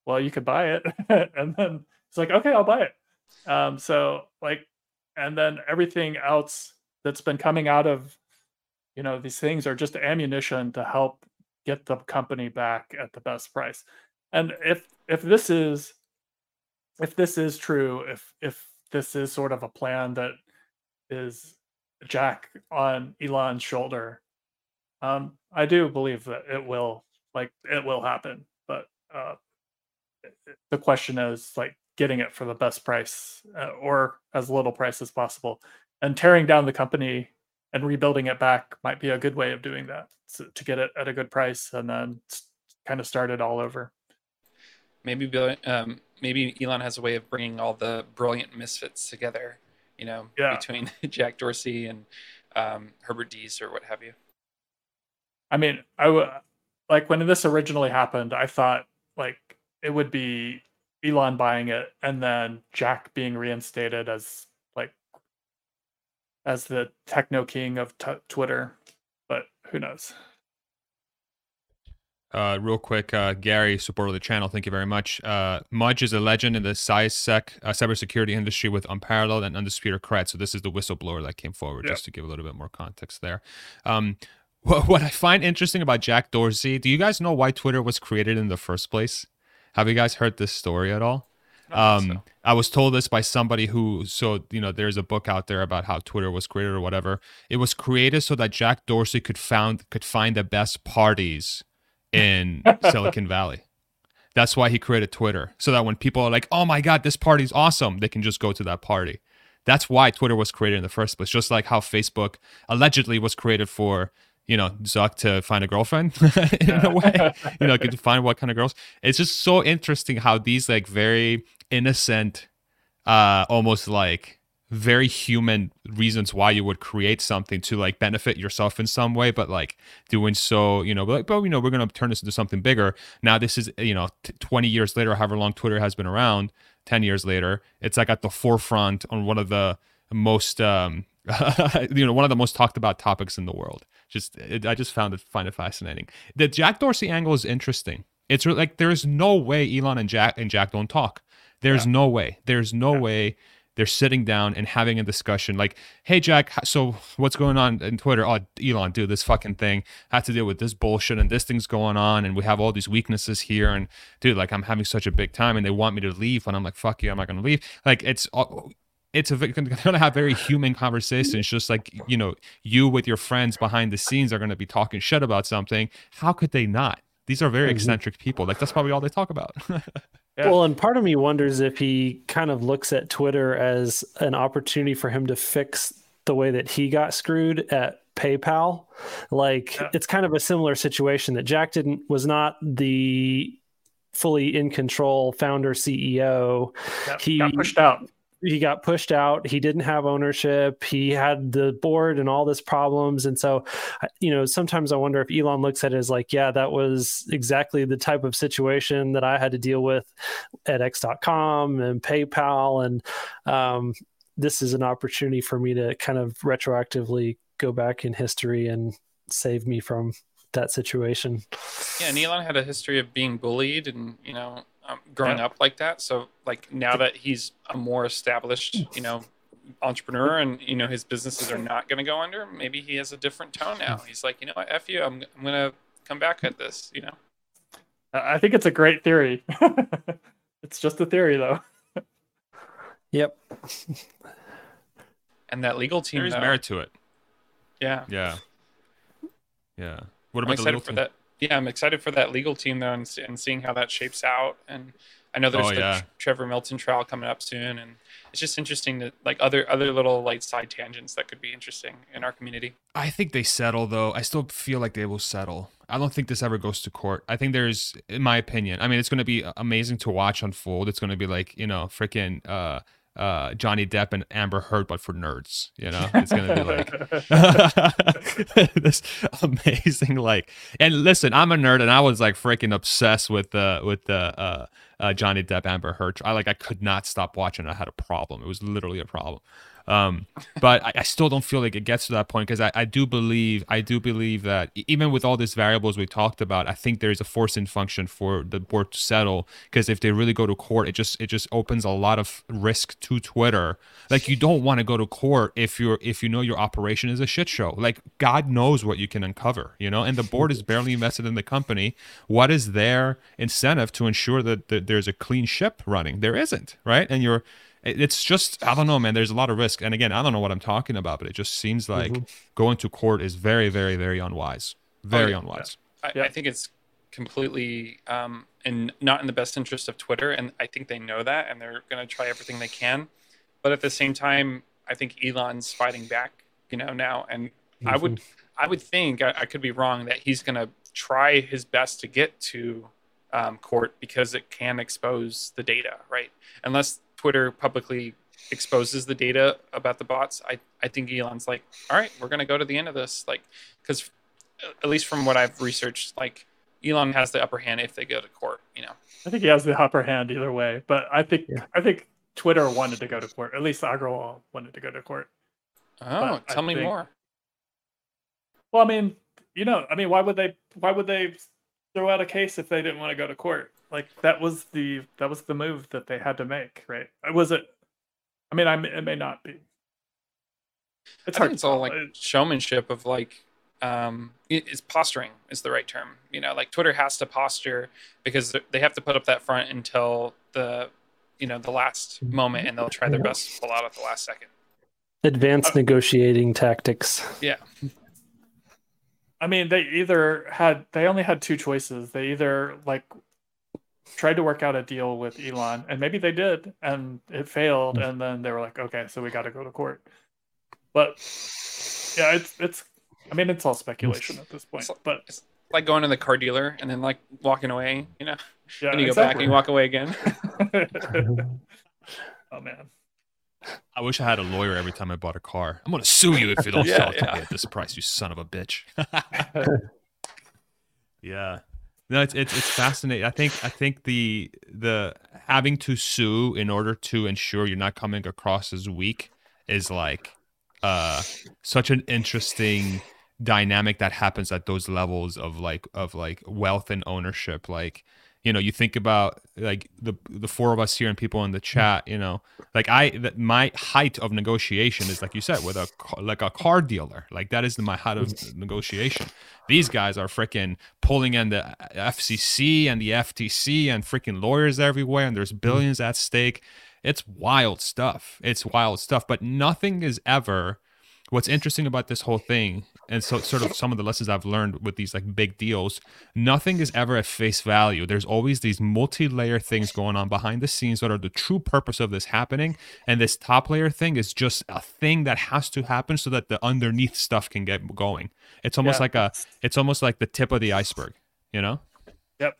Well you could buy it. And then it's like okay i'll buy it. Um so like and then everything else that's been coming out of you know these things are just ammunition to help get the company back at the best price. And if if this is if this is true if if this is sort of a plan that is jack on elon's shoulder um, I do believe that it will, like, it will happen. But uh, the question is, like, getting it for the best price uh, or as little price as possible. And tearing down the company and rebuilding it back might be a good way of doing that so, to get it at a good price and then kind of start it all over. Maybe um, maybe Elon has a way of bringing all the brilliant misfits together. You know, yeah. between Jack Dorsey and um, Herbert Diess or what have you. I mean, I w- like when this originally happened, I thought like it would be Elon buying it and then Jack being reinstated as like as the techno king of t- Twitter, but who knows? Uh, real quick, uh, Gary, support of the channel. Thank you very much. Uh, Mudge is a legend in the CySec uh, cybersecurity industry with unparalleled and undisputed cred. So this is the whistleblower that came forward, just to give a little bit more context there. Um, what, I find interesting about Jack Dorsey, do you guys know why Twitter was created in the first place? Have you guys heard this story at all? Um, so. I was told this by somebody who, so, you know, there's a book out there about how Twitter was created or whatever. It was created so that Jack Dorsey could found could find the best parties in Silicon Valley. That's why he created Twitter. So that when people are like, oh my God, this party's awesome, they can just go to that party. That's why Twitter was created in the first place. Just like how Facebook allegedly was created for you know, Zuck to find a girlfriend in a way, you know, to find what kind of girls. It's just so interesting how these like very innocent, uh, almost like very human reasons why you would create something to like benefit yourself in some way, but like doing so, you know, like, but you know, we're gonna turn this into something bigger. Now, this is you know, t- twenty years later, however long Twitter has been around, ten years later, it's like at the forefront on one of the most um you know one of the most talked about topics in the world just it, i just found it find it fascinating the jack dorsey angle is interesting it's like there's no way elon and jack and jack don't talk there's yeah. no way there's no yeah. way they're sitting down and having a discussion like, hey, Jack, so what's going on in Twitter? Oh, Elon, dude, this fucking thing had to deal with this bullshit and this thing's going on and we have all these weaknesses here. And dude, like, I'm having such a big time and they want me to leave. And I'm like, fuck you, I'm not going to leave. Like, it's, it's a going to have very human conversations just like you know you with your friends behind the scenes are going to be talking shit about something. How could they not? These are very mm-hmm. eccentric people. Like that's probably all they talk about. Yeah. well and part of me wonders if he kind of looks at twitter as an opportunity for him to fix the way that he got screwed at paypal. Like yeah. it's kind of a similar situation that jack didn't was not the fully in control founder ceo yeah, he got pushed out he got pushed out. He didn't have ownership. He had the board and all this problems. And so you know sometimes i wonder if elon looks at it as like yeah that was exactly the type of situation that i had to deal with at x.com and paypal. And um, this is an opportunity for me to kind of retroactively go back in history and save me from that situation. Yeah and elon had a history of being bullied and you know um, growing yeah. up like that. So like now that he's a more established, you know, entrepreneur and you know his businesses are not going to go under, maybe he has a different tone now. He's like, you know, what, f you, I'm I'm going to come back at this. You know, I think it's a great theory. it's just a theory though. yep. and that legal team. There's though, merit to it. Yeah. Yeah. Yeah. What about I'm the legal for team? that? Yeah, I'm excited for that legal team though, and, and seeing how that shapes out. And I know there's oh, the yeah. Trevor Milton trial coming up soon, and it's just interesting to like other other little like side tangents that could be interesting in our community. I think they settle though. I still feel like they will settle. I don't think this ever goes to court. I think there's, in my opinion, I mean, it's going to be amazing to watch unfold. It's going to be like you know, freaking. uh uh, Johnny Depp and Amber Heard, but for nerds. You know, it's gonna be like this amazing like. And listen, I'm a nerd, and I was like freaking obsessed with the with the uh, uh, Johnny Depp Amber Heard. I like I could not stop watching. I had a problem. It was literally a problem. Um, but I, I, still don't feel like it gets to that point because I, I do believe I do believe that even with all these variables we talked about, I think there is a forcing function for the board to settle because if they really go to court, it just it just opens a lot of risk to Twitter. Like you don't want to go to court if you're if you know your operation is a shit show. Like God knows what you can uncover, you know. And the board is barely invested in the company. What is their incentive to ensure that, that there's a clean ship running? There isn't, right? And you're it's just I don't know, man. There's a lot of risk, and again, I don't know what I'm talking about, but it just seems like mm-hmm. going to court is very, very, very unwise. Very oh, yeah. unwise. I, yeah. I, think it's completely um, and not in the best interest of Twitter, and I think they know that, and they're going to try everything they can. But at the same time, I think Elon's fighting back, you know, now, and mm-hmm. I would, I would think I, I could be wrong that he's going to try his best to get to um, court because it can expose the data, right? Unless Twitter publicly exposes the data about the bots, I, I think Elon's like, all right, we're going to go to the end of this. Like, because at least from what I've researched, like Elon has the upper hand if they go to court, you know? I think he has the upper hand either way, but I think, yeah. I think Twitter wanted to go to court. At least Agrawal wanted to go to court. Oh, but tell I me think, more. Well, I mean, you know, I mean, why would they, why would they throw out a case if they didn't want to go to court? Like that was the that was the move that they had to make, right? It was it? I mean, I it may not be. It's I hard. it's all like showmanship of like um is posturing is the right term you know like twitter has to posture because they have to put up that front until the you know the last moment and they'll try their best to pull out at the last second advanced uh, negotiating tactics yeah i mean they either had they only had two choices they either like tried to work out a deal with Elon, and maybe they did, and it failed, and then they were like, okay, so we got to go to court. But yeah, it's it's. I mean, it's all speculation at this point. But it's like going to the car dealer and then like walking away, you know. Yeah, and you exactly. go back and you walk away again. oh man. I wish I had a lawyer every time I bought a car. I'm gonna sue you if you don't yeah, sell it yeah. to me at this price, you son of a bitch. yeah. No, it's, it's it's fascinating. I think I think the the having to sue in order to ensure you're not coming across as weak is like uh such an interesting dynamic that happens at those levels of like of like wealth and ownership like you know you think about like the the four of us here and people in the mm-hmm. chat you know like i that my height of negotiation is like you said with a like a car dealer. Like that is my height of mm-hmm. negotiation. These guys are freaking pulling in the uh, fcc and the ftc and freaking lawyers everywhere and there's mm-hmm. billions at stake. It's wild stuff. It's wild stuff. But nothing is ever what's interesting about this whole thing and so sort of some of the lessons i've learned with these like big deals nothing is ever at face value there's always these multi-layer things going on behind the scenes that are the true purpose of this happening and this top layer thing is just a thing that has to happen so that the underneath stuff can get going it's almost Yeah. like a it's almost like the tip of the iceberg you know Yep.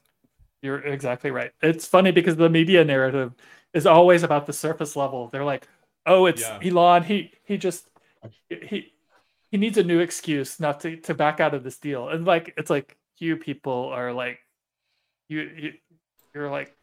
You're exactly right. It's funny because the media narrative is always about the surface level. They're like, "Oh, it's Yeah. Elon. He he just he he needs a new excuse not to to back out of this deal." And like it's like you people are like you, you you're like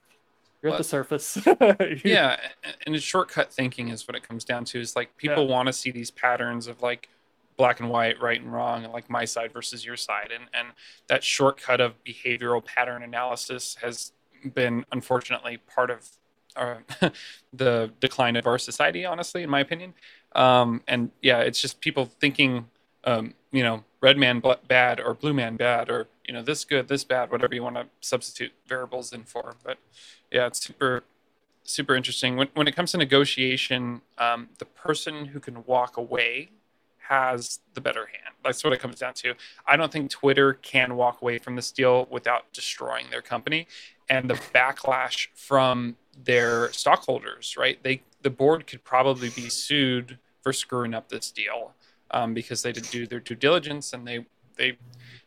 you're at the surface. Yeah and it's shortcut thinking is what it comes down to is like people Yeah. want to see these patterns of like black and white right and wrong and like my side versus your side and and that shortcut of behavioral pattern analysis has been unfortunately part of uh, the decline of our society honestly in my opinion um and yeah it's just people thinking um you know red man bl- bad or blue man bad or you know this good this bad whatever you want to substitute variables in for but yeah it's super super interesting. When, when it comes to negotiation, um, the person who can walk away has the better hand. That's what it comes down to. I don't think Twitter can walk away from this deal without destroying their company and the backlash from their stockholders. Right? They the board could probably be sued for screwing up this deal um, because they didn't do their due diligence and they they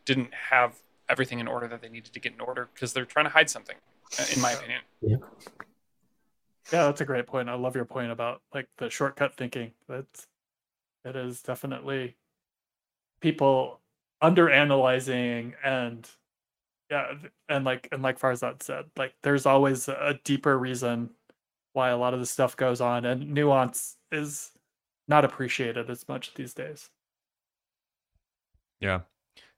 didn't have everything in order that they needed to get in order because they're trying to hide something, uh, in my opinion. Yeah, that's a great point. I love your point about like the shortcut thinking. That's it is definitely people under analyzing and yeah, and like and like Farzad said, like there's always a deeper reason why a lot of this stuff goes on and nuance is not appreciated as much these days. Yeah.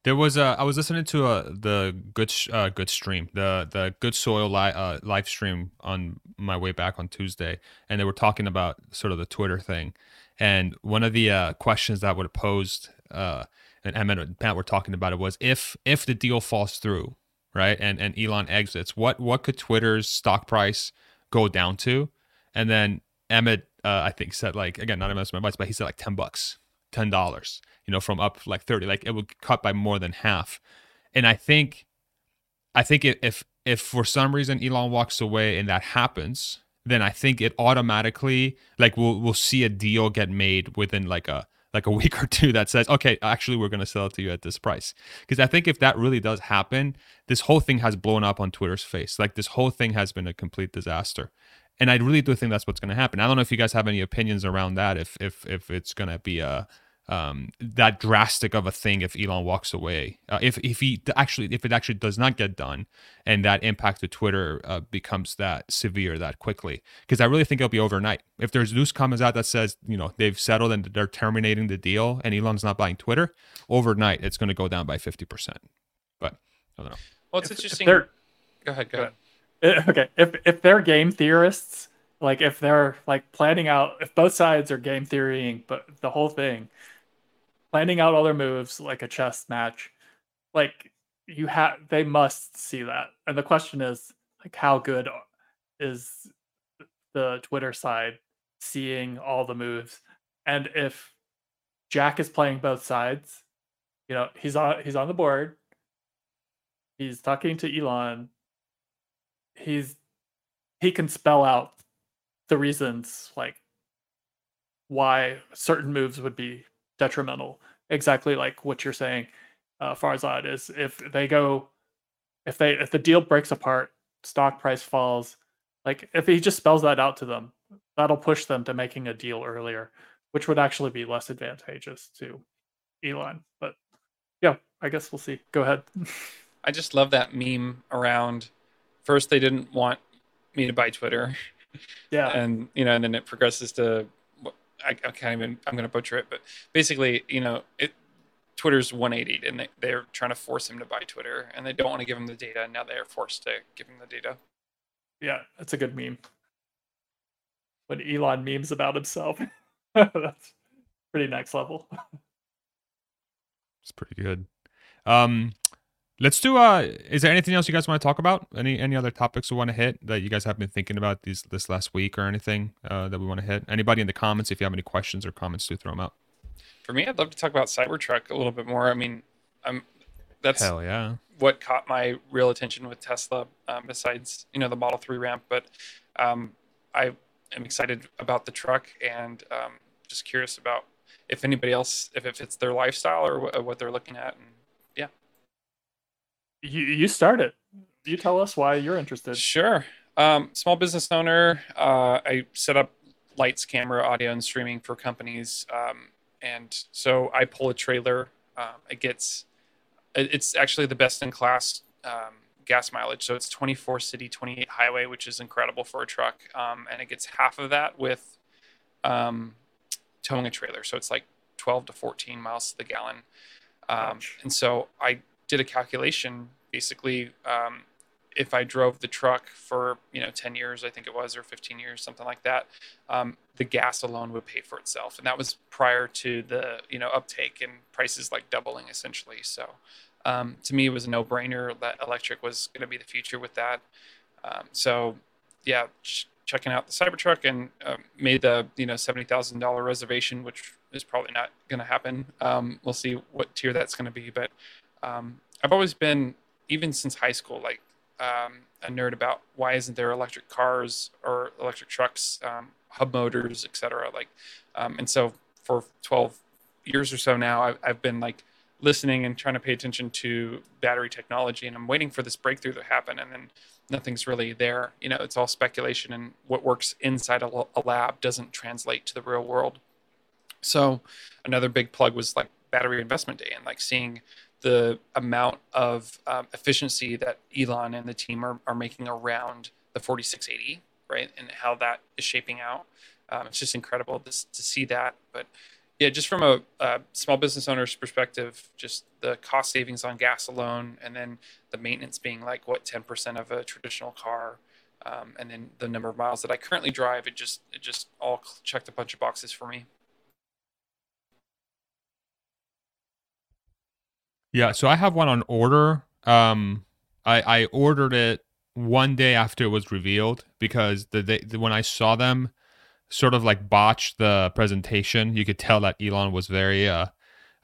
There was a I was listening to a, the good uh good stream the the good soil li- uh, live stream on my way back on Tuesday and they were talking about sort of the Twitter thing and one of the uh, questions that would posed uh and Emmett and Pat were talking about it was if if the deal falls through right and and Elon exits what what could Twitter's stock price go down to and then Emmett uh, I think said like again not my advice but he said like 10 bucks ten dollars, you know, from up like thirty, like it would cut by more than half. And I think, I think if, if for some reason Elon walks away and that happens, then I think it automatically like we'll we'll see a deal get made within like a like a week or two that says, okay, actually we're gonna sell it to you at this price. Because I think if that really does happen, this whole thing has blown up on Twitter's face. Like this whole thing has been a complete disaster and I really do think that's what's going to happen. I don't know if you guys have any opinions around that. If if if it's going to be a um, that drastic of a thing if Elon walks away, uh, if if he actually if it actually does not get done, and that impact to Twitter uh, becomes that severe that quickly, because I really think it'll be overnight. If there's news comes out that says you know they've settled and they're terminating the deal, and Elon's not buying Twitter, overnight it's going to go down by fifty percent. But I don't know. Well, it's If- if interesting. they're- Go ahead. Go Go ahead. Eh, okay if if they're game theorists like if they're like planning out if both sides are game theorying but the whole thing planning out all their moves like a chess match. Like you have they must see that. And the question is like how good is the twitter side seeing all the moves? And if jack is playing both sides you know he's on he's on the board. He's talking to elon. He's he can spell out the reasons like why certain moves would be detrimental exactly like what you're saying uh farzad is if they go if they if the deal breaks apart stock price falls like if he just spells that out to them that'll push them to making a deal earlier which would actually be less advantageous to elon but yeah i guess we'll see go ahead I just love that meme around. First, they didn't want me to buy Twitter, yeah and you know, and then it progresses to. I, I can't even. I'm going to butcher it, but basically, you know, it. Twitter's 180 and they, they're trying to force him to buy Twitter and they don't want to give him the data. And now they're forced to give him the data. Yeah, that's a good meme. When Elon memes about himself, that's pretty next level. It's pretty good. Um, let's do. Uh, is there anything else you guys want to talk about? Any any other topics we want to hit that you guys have been thinking about these this last week or anything uh, that we want to hit? Anybody in the comments, if you have any questions or comments, to throw them out. For me, I'd love to talk about Cybertruck a little bit more. I mean, I'm that's Hell yeah. what caught my real attention with Tesla, um, besides you know the Model Three ramp. But um, I am excited about the truck and um, just curious about if anybody else, if it fits their lifestyle or wh- what they're looking at. And You you start it. You tell us why you're interested. sure. Um, small business owner. Uh, I set up lights, camera, audio, and streaming for companies. Um, and so I pull a trailer. Um, it gets, it's actually the best in class um, gas mileage. So it's 24 city, 28 highway, which is incredible for a truck. Um, and it gets half of that with um, towing a trailer. So it's like 12 to 14 miles to the gallon. Um, and so I did a calculation basically. Um, if I drove the truck for you know 10 years, I think it was, or 15 years, something like that, um, the gas alone would pay for itself, and that was prior to the you know uptake and prices like doubling essentially. So um, to me, it was a no-brainer that electric was going to be the future with that. Um, so yeah, ch- checking out the Cybertruck and um, made the you know seventy thousand dollar reservation, which is probably not going to happen. Um, we'll see what tier that's going to be, but um, I've always been even since high school like um, a nerd about why isn't there electric cars or electric trucks, um, hub motors, etc. Like, um, and so for 12 years or so now, I've, I've been like listening and trying to pay attention to battery technology, and I'm waiting for this breakthrough to happen, and then nothing's really there. You know, it's all speculation, and what works inside a lab doesn't translate to the real world. So, another big plug was like battery investment day, and like seeing the amount of um, efficiency that Elon and the team are, are making around the 4680, right? And how that is shaping out. Um, it's just incredible to, to see that. But yeah, just from a, a small business owner's perspective, just the cost savings on gas alone, and then the maintenance being like what 10% of a traditional car. Um, and then the number of miles that I currently drive, it just it just all checked a bunch of boxes for me. Yeah, so I have one on order. Um, I I ordered it one day after it was revealed because the, the when I saw them sort of like botch the presentation, you could tell that Elon was very uh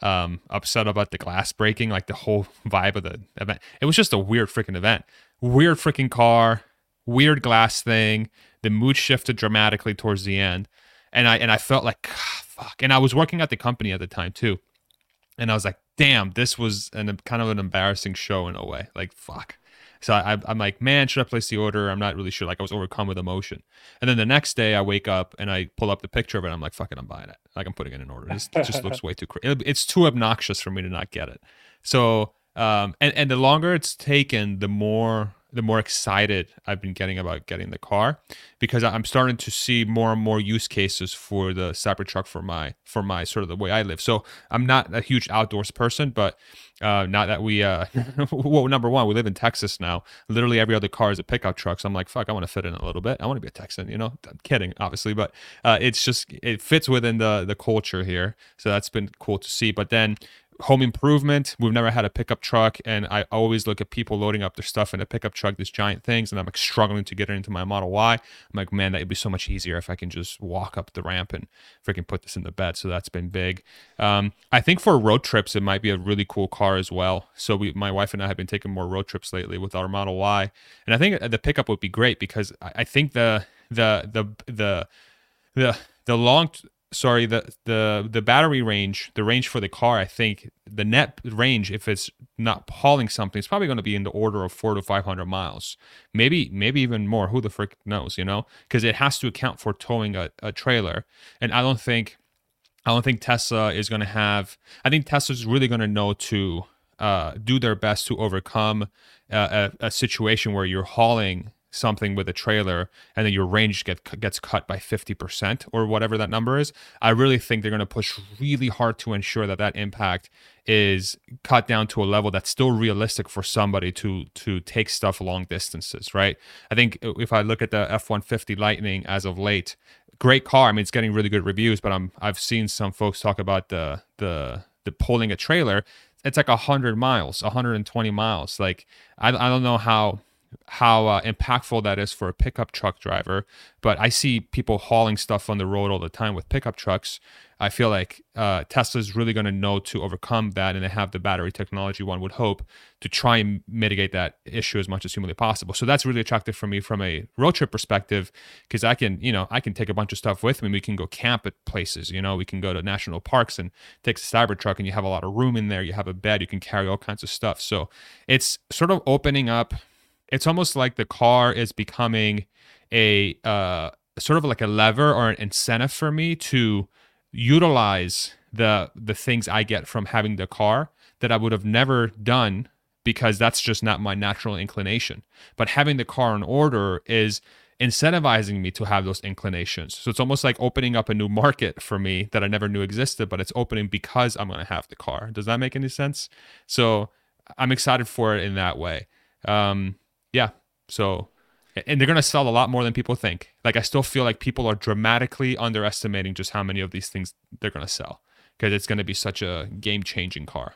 um upset about the glass breaking, like the whole vibe of the event. It was just a weird freaking event. Weird freaking car, weird glass thing. The mood shifted dramatically towards the end. And I and I felt like "Ah, fuck. And I was working at the company at the time too and I was like, damn, this was an kind of an embarrassing show in a way. Like, fuck. So I, I'm like, man, should I place the order? I'm not really sure. Like, I was overcome with emotion. And then the next day, I wake up and I pull up the picture of it. I'm like, fuck it, I'm buying it. Like, I'm putting it in order. This it just looks way too crazy. It's too obnoxious for me to not get it. So, um, and and the longer it's taken, the more the more excited I've been getting about getting the car because I'm starting to see more and more use cases for the Cybertruck for my for my sort of the way I live. So I'm not a huge outdoors person, but uh, now that we uh, well, number one, we live in Texas now. Literally every other car is a pickup truck. So I'm like, fuck, I want to fit in a little bit. I want to be a Texan, you know. I'm kidding, obviously, but uh, it's just it fits within the the culture here. So that's been cool to see. But then home improvement. We've never had a pickup truck, and I always look at people loading up their stuff in a pickup truck, these giant things, and I'm like struggling to get it into my Model Y. I'm like, man, that'd be so much easier if I can just walk up the ramp and freaking put this in the bed. So that's been big. Um, I think for road trips, it might be a really cool car as well. So we, my wife and I have been taking more road trips lately with our Model Y, and I think the pickup would be great because I, I think the the the the the the long sorry the the the battery range the range for the car i think the net range if it's not hauling something it's probably going to be in the order of four to 500 miles. Maybe maybe even more. Who the frick knows you know? Because it has to account for towing a, a trailer. And i don't think i don't think tesla is going to have i think tesla's really going to know to uh, do their best to overcome uh, a, a situation where you're hauling something with a trailer and then your range get, gets cut by 50% or whatever that number is i really think they're going to push really hard to ensure that that impact is cut down to a level that's still realistic for somebody to to take stuff long distances right? I think if i look at the f-150 lightning as of late great car. I mean it's getting really good reviews but i'm i've seen some folks talk about the the the pulling a trailer. It's like 100 miles 120 miles. Like i, I don't know how how uh, impactful that is for a pickup truck driver but i see people hauling stuff on the road all the time with pickup trucks. I feel like uh, tesla's really going to know to overcome that and they have the battery technology one would hope to try and mitigate that issue as much as humanly possible. So that's really attractive for me from a road trip perspective because i can you know i can take a bunch of stuff with me. We can go camp at places you know? We can go to national parks and take a cybertruck and you have a lot of room in there. You have a bed. You can carry all kinds of stuff. So it's sort of opening up it's almost like the car is becoming a uh, sort of like a lever or an incentive for me to utilize the the things I get from having the car that I would have never done because that's just not my natural inclination. But having the car in order is incentivizing me to have those inclinations. So it's almost like opening up a new market for me that I never knew existed, but it's opening because I'm going to have the car. Does that make any sense? So I'm excited for it in that way. Um, yeah. So, and they're going to sell a lot more than people think. Like, I still feel like people are dramatically underestimating just how many of these things they're going to sell because it's going to be such a game changing car.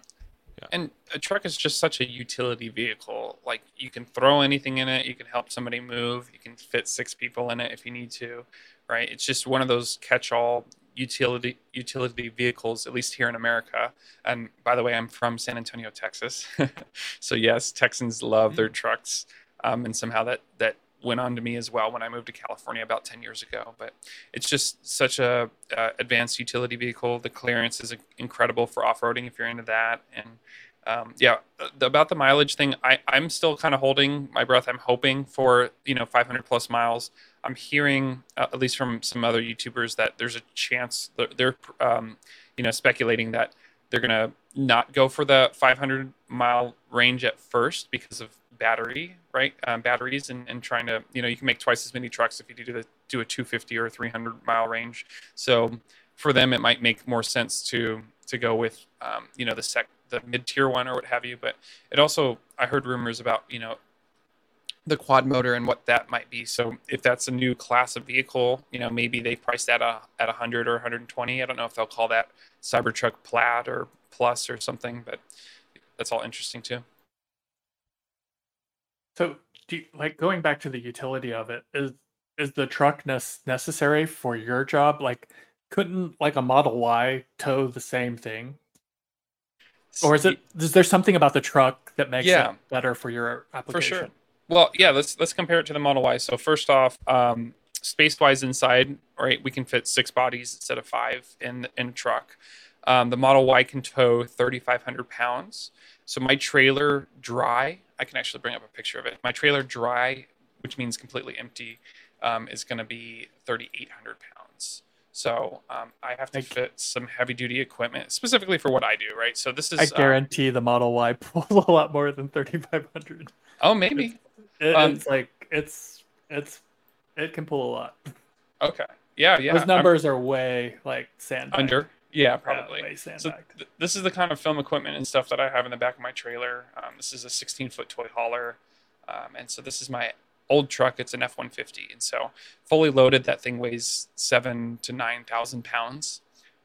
Yeah. And a truck is just such a utility vehicle. Like, you can throw anything in it, you can help somebody move, you can fit six people in it if you need to, right? It's just one of those catch all utility utility vehicles at least here in America. And by the way, I'm from San Antonio, Texas. so yes, Texans love their mm. trucks um, and somehow that that went on to me as well when I moved to California about 10 years ago. But it's just such a uh, advanced utility vehicle. The clearance is incredible for off-roading if you're into that. And um, yeah, the, about the mileage thing, I, I'm still kind of holding my breath. I'm hoping for you know 500 plus miles. I'm hearing uh, at least from some other YouTubers that there's a chance they're, they're um, you know speculating that they're gonna not go for the 500 mile range at first because of battery, right? Um, batteries and, and trying to, you know, you can make twice as many trucks if you do the, do a 250 or 300 mile range. So for them, it might make more sense to to go with, um, you know, the sec the mid tier one or what have you. But it also, I heard rumors about, you know, the quad motor and what that might be. So if that's a new class of vehicle, you know, maybe they price that uh, at 100 or 120. I don't know if they'll call that Cybertruck Plaid or Plus or something, but that's all interesting too. So, do you, like going back to the utility of it, is is the truck necessary for your job? Like, couldn't like a Model Y tow the same thing? Or is it is there something about the truck that makes yeah, it better for your application? For sure. Well, yeah, let's let's compare it to the Model Y. So first off, um, space wise inside, right, we can fit six bodies instead of five in in a truck. Um, the Model Y can tow 3,500 pounds. So my trailer dry I can actually bring up a picture of it. My trailer dry, which means completely empty, um, is going to be 3,800 pounds. So um, I have to fit some heavy duty equipment specifically for what I do, right? So this is. I um, guarantee um, the Model Y pulls a lot more than 3,500. Oh, maybe. It's, um, it's like it's it's it can pull a lot. Okay. Yeah, yeah. Those numbers I'm, are way like sand under. Yeah, probably. Yeah, so th- this is the kind of film equipment and stuff that I have in the back of my trailer. Um, this is a 16 foot toy hauler, um, and so this is my old truck. It's an F-150, and so fully loaded, that thing weighs seven to nine thousand pounds.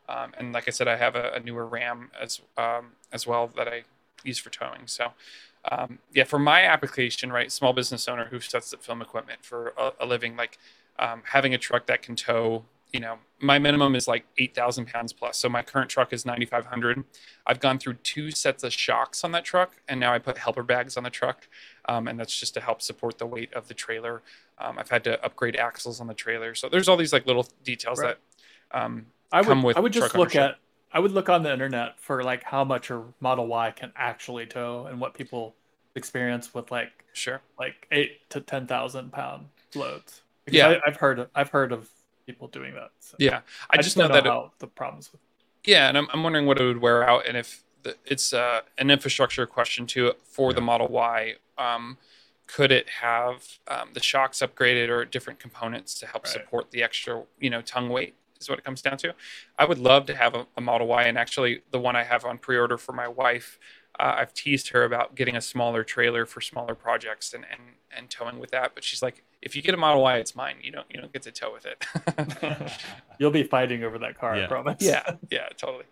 Um, and like I said, I have a, a newer Ram as um, as well that I use for towing. So. Um, yeah, for my application, right, small business owner who sets up film equipment for a, a living, like um, having a truck that can tow you know, my minimum is like 8,000 pounds plus. So my current truck is 9,500. I've gone through two sets of shocks on that truck, and now I put helper bags on the truck. Um, and that's just to help support the weight of the trailer. Um, I've had to upgrade axles on the trailer. So there's all these like little details right. that um, I would, I would just look ownership. at, I would look on the internet for like how much a Model Y can actually tow and what people experience with like, sure, like eight to 10,000 pound loads. Because yeah. I, I've heard, I've heard of people doing that. So yeah, I, I just, know, know, that it, the problems with. Yeah, and I'm, I'm wondering what it would wear out, and if the, it's uh, an infrastructure question too for yeah. the Model Y. Um, could it have um, the shocks upgraded or different components to help Right. support the extra, you know, tongue weight is what it comes down to. I would love to have a, a Model Y, and actually the one I have on pre-order for my wife, uh, I've teased her about getting a smaller trailer for smaller projects and, and and towing with that. But she's like, if you get a Model Y, it's mine. You don't you don't get to tow with it. You'll be fighting over that car, I promise. yeah, yeah, totally.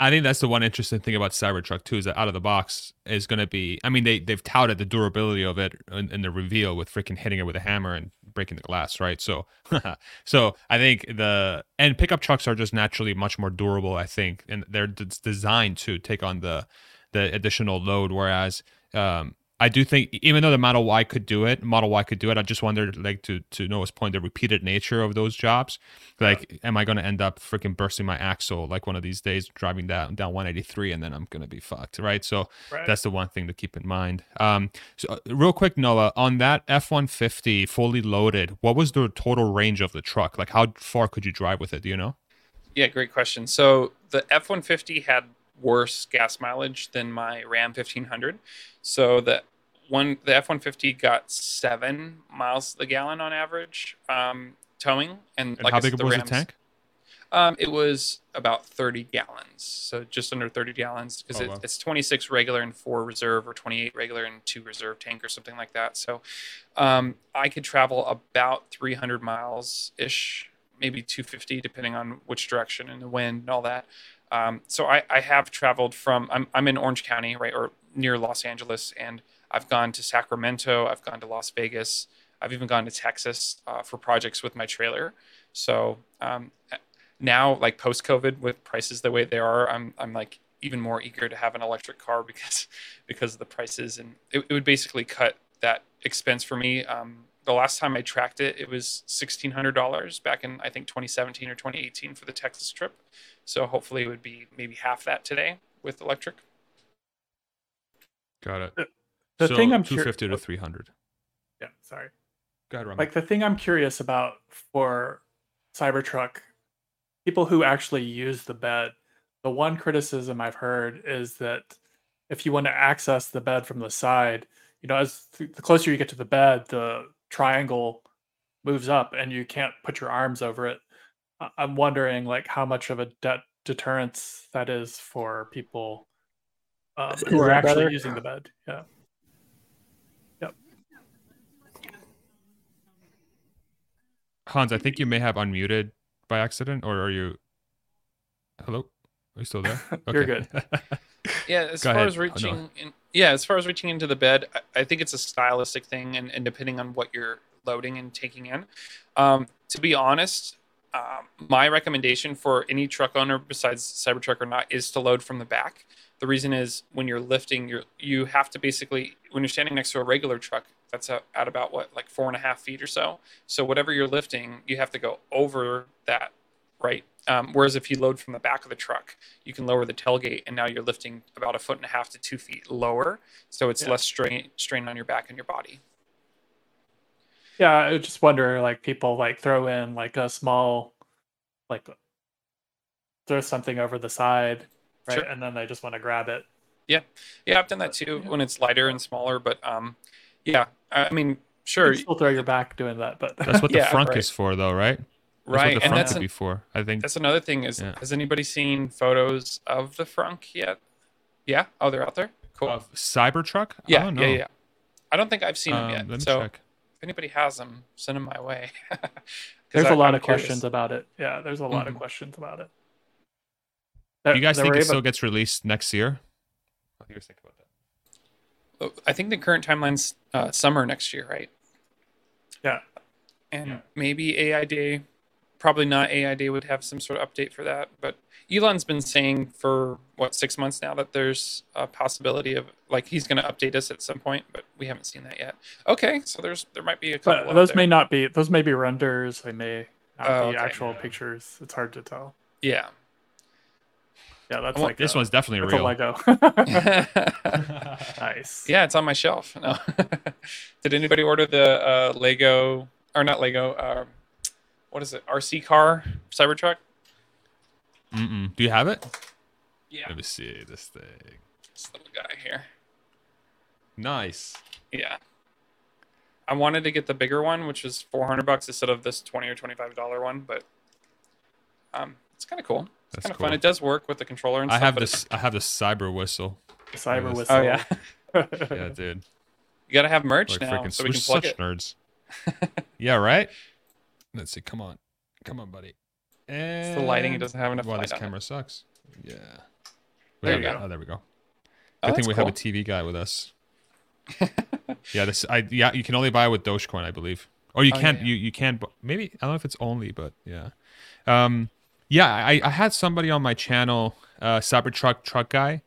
I think that's the one interesting thing about Cybertruck too is that out of the box is going to be. I mean, they they've touted the durability of it in, in the reveal with freaking hitting it with a hammer and breaking the glass, right? So, so I think the and pickup trucks are just naturally much more durable. I think, and they're d- designed to take on the the additional load. Whereas, um, I do think even though the Model Y could do it, Model Y could do it. I just wondered, like to to Noah's point, the repeated nature of those jobs. Like, am I going to end up freaking bursting my axle like one of these days, driving down down 183, and then I'm going to be fucked, right? So Right. that's the one thing to keep in mind. Um, so uh, real quick, Noah, on that F150 fully loaded, what was the total range of the truck? Like, how far could you drive with it? Do you know? Yeah, great question. So the F one fifty had worse gas mileage than my Ram fifteen hundred. So the one the F one fifty got seven miles a gallon on average um, towing, and, And like how I said, big the was Rams, the tank? Um, it was about thirty gallons, so just under thirty gallons because Oh, it, wow. it's twenty six regular and four reserve, or twenty eight regular and two reserve tank, or something like that. So um, I could travel about three hundred miles ish, maybe two fifty, depending on which direction and the wind and all that. Um, so I, I have traveled from I'm I'm in Orange County, right, or near Los Angeles, and I've gone to Sacramento, I've gone to Las Vegas, I've even gone to Texas uh, for projects with my trailer. So um, now, like post COVID, with prices the way they are, I'm I'm like even more eager to have an electric car because because of the prices, and it, it would basically cut that expense for me. Um, the last time I tracked it, it was sixteen hundred dollars back in I think 2017 or 2018 for the Texas trip. So hopefully, it would be maybe half that today with electric. Got it. The so thing I'm 250 cur- to 300. Yeah, sorry. Go ahead, Roman. Like the thing I'm curious about for Cybertruck, people who actually use the bed, the one criticism I've heard is that if you want to access the bed from the side, you know, as th- the closer you get to the bed, the triangle moves up and you can't put your arms over it. I- I'm wondering like how much of a de- deterrence that is for people um, Is who are actually better? using the bed. Yeah. Yep. Hans, I think you may have unmuted by accident, or are you? Hello, are you still there? You're Okay. good. Yeah, as Go far ahead. as Oh, no. reaching, in, yeah, as far as reaching into the bed, I, I think it's a stylistic thing, and, and depending on what you're loading and taking in. Um, to be honest, um, my recommendation for any truck owner besides Cybertruck or not is to load from the back. The reason is when you're lifting, you you have to basically when you're standing next to a regular truck, that's at about what like four and a half feet or so. So whatever you're lifting, you have to go over that, right? Um, whereas if you load from the back of the truck, you can lower the tailgate, and now you're lifting about a foot and a half to two feet lower, so it's Yeah. less strain strain on your back and your body. Yeah, I was just wonder like people like throw in like a small like throw something over the side, right? Sure. And then they just want to grab it. Yeah, yeah, I've done that too Yeah. when it's lighter and smaller. But um, yeah, I I mean, You sure, can still throw your back doing that, but That's what the Yeah, front right. is for, though, right? That's right, what the and that's could an, be for. I think. that's another thing. Is Yeah. has anybody seen photos of the frunk yet? Yeah. Oh, they're out there. Cool. Of Cybertruck? Yeah, don't yeah, yeah. I don't think I've seen Um, them let me yet. So check. if anybody has them, send them my way there's I- a lot I'm of curious. questions about it. Yeah, there's a lot of Mhm. questions about it. Do you guys think it even- still gets released next year? What do you guys think about that? Oh, I think the current timeline's uh, summer next year, right? Yeah. And Yeah. maybe AI Day, probably not AI Day would have some sort of update for that. But Elon's been saying for what six months now that there's a possibility of like he's going to update us at some point, but we haven't seen that yet. Okay, so there's there might be a couple. But those may not be those may be renders, they may not Oh, be okay. actual pictures. It's hard to tell. yeah. Yeah, that's I like This a, one's definitely that's real. a Lego. nice. Yeah it's on my shelf. No. Did anybody order the uh, Lego or not Lego? Uh, what is it? RC car Cybertruck? Mm-mm. Do you have it? Yeah. Let me see this thing. This little guy here. Nice. Yeah. I wanted to get the bigger one, which was 400 bucks instead of this 20 or 25 dollar one, but um, it's kind of cool. It's That's kind of cool. fun. It does work with the controller and I stuff. I have this. I have the cyber whistle. Cyber whistle. Oh yeah, Yeah, dude. you gotta have merch Like now, so we we're can plug such it. nerds. yeah, right. Let's see. Come on, come on, buddy. And It's the lighting. It doesn't have enough Well, this on it. camera sucks. Yeah. There We you go. Oh, there we go. Oh, I think we cool. have a TV guy with us. yeah, this. I yeah. You can only buy it with Dogecoin, I believe. Or you Oh, can't. yeah. You you can't. Maybe I don't know if it's only, but yeah. Um. Yeah, I I had somebody on my channel, uh, Cybertruck truck guy,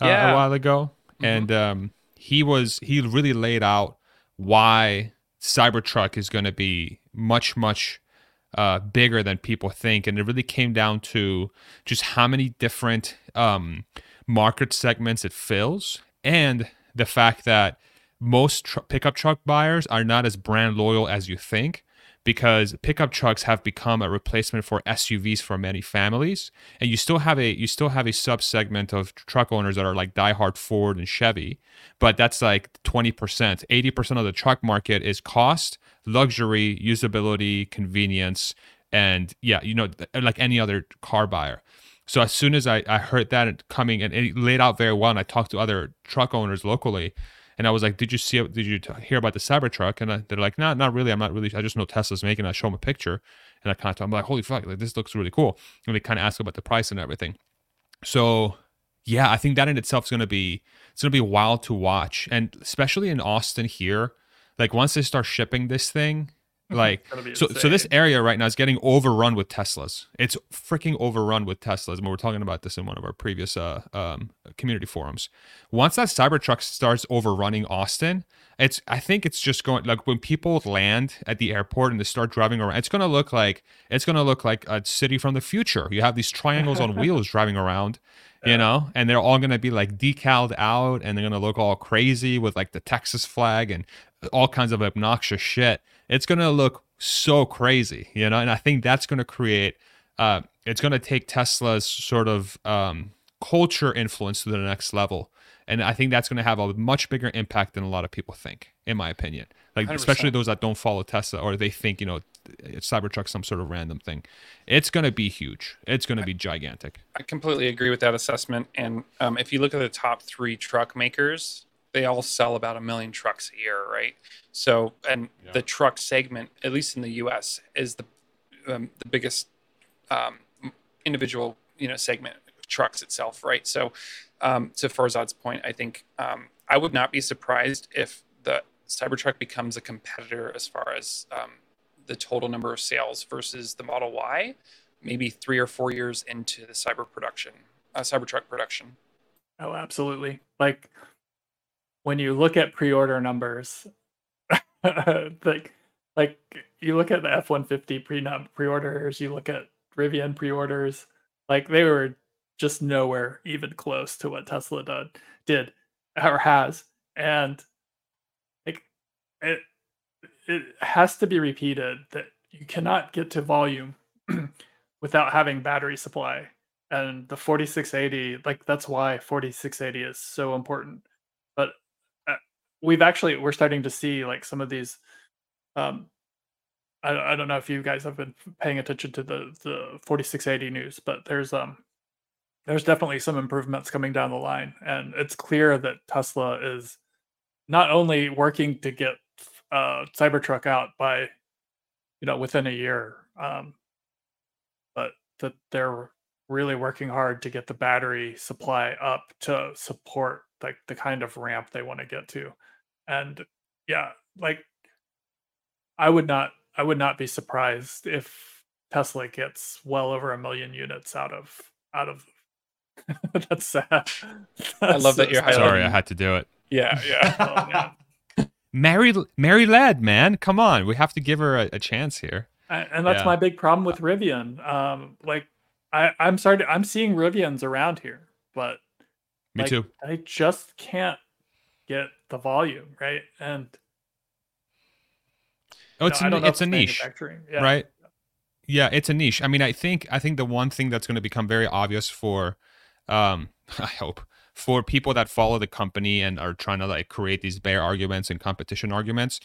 uh, Yeah. a while ago, Mhm. and um, he was he really laid out why Cybertruck is going to be much much uh, bigger than people think, and it really came down to just how many different um, market segments it fills, and the fact that most tr- pickup truck buyers are not as brand loyal as you think because pickup trucks have become a replacement for SUVs for many families. And you still have a you still have a sub segment of truck owners that are like diehard Ford and Chevy but that's like 20% 80% of the truck market is cost luxury usability convenience and yeah you know like any other car buyer so as soon as I, I heard that coming and it laid out very well and I talked to other truck owners locally and I was like, "Did you see? Did you hear about the Cybertruck?" And I, they're like, "No, not really. I'm not really. I just know Tesla's making." it." I show them a picture, and I kind of, I'm like, "Holy fuck! Like this looks really cool." And they kind of ask about the price and everything. So, yeah, I think that in itself is going to be it's going to be wild to watch, and especially in Austin here, like once they start shipping this thing, like It's gonna so, so this area right now is getting overrun with Teslas. It's freaking overrun with Teslas. And we were talking about this in one of our previous uh, um, community forums. Once that Cybertruck starts overrunning Austin, it's I think it's just going like when people land at the airport and they start driving around, it's gonna look like it's gonna look like a city from the future. You have these triangles on wheels driving around, you know, and they're all gonna be like decaled out, and they're gonna look all crazy with like the Texas flag and all kinds of obnoxious shit. It's gonna look so crazy, you know, and I think that's gonna create. Uh, it's gonna take Tesla's sort of um, culture influence to the next level, and I think that's gonna have a much bigger impact than a lot of people think, in my opinion. Like 100%. especially those that don't follow Tesla or they think you know Cybertruck's some sort of random thing. It's gonna be huge. It's gonna be gigantic. I completely agree with that assessment. And um, if you look at the top three truck makers, they all sell about a million trucks a year, right? So, and Yeah. the truck segment, at least in the U.S., is the um, the biggest um, individual you know segment trucks itself, right? So, um, to Farzad's point, I think um, I would not be surprised if the Cybertruck becomes a competitor as far as um, the total number of sales versus the Model Y, maybe three or four years into the cyber production, uh, Cybertruck production. Oh, absolutely. Like when you look at pre-order numbers, like like you look at the F one fifty pre pre-orders, you look at Rivian pre-orders, like they were just nowhere even close to what Tesla did did or has, and like it it has to be repeated that you cannot get to volume without having battery supply. And the 4680 like that's why 4680 is so important we've actually we're starting to see like some of these um I, I don't know if you guys have been paying attention to the the 4680 news but there's um there's definitely some improvements coming down the line and it's clear that tesla is not only working to get uh cybertruck out by you know within a year um but that they're really working hard to get the battery supply up to support like the kind of ramp they want to get to and yeah like i would not i would not be surprised if tesla gets well over a million units out of out of that's sad I love that you're That's- Sorry, I had to do it. Yeah, yeah. oh, man. Mary Mary Led, man, come on. We have to give her a, a chance here. A- and that's Yeah. my big problem with rivian um like i i'm starting i'm seeing rivians around here but Me like, too. I just can't get the volume right, and Oh, it's no, a, it's a niche. Yeah. right yeah it's a niche i mean i think i think the one thing that's going to become very obvious for um i hope for people that follow the company and are trying to like create these bear arguments and competition arguments,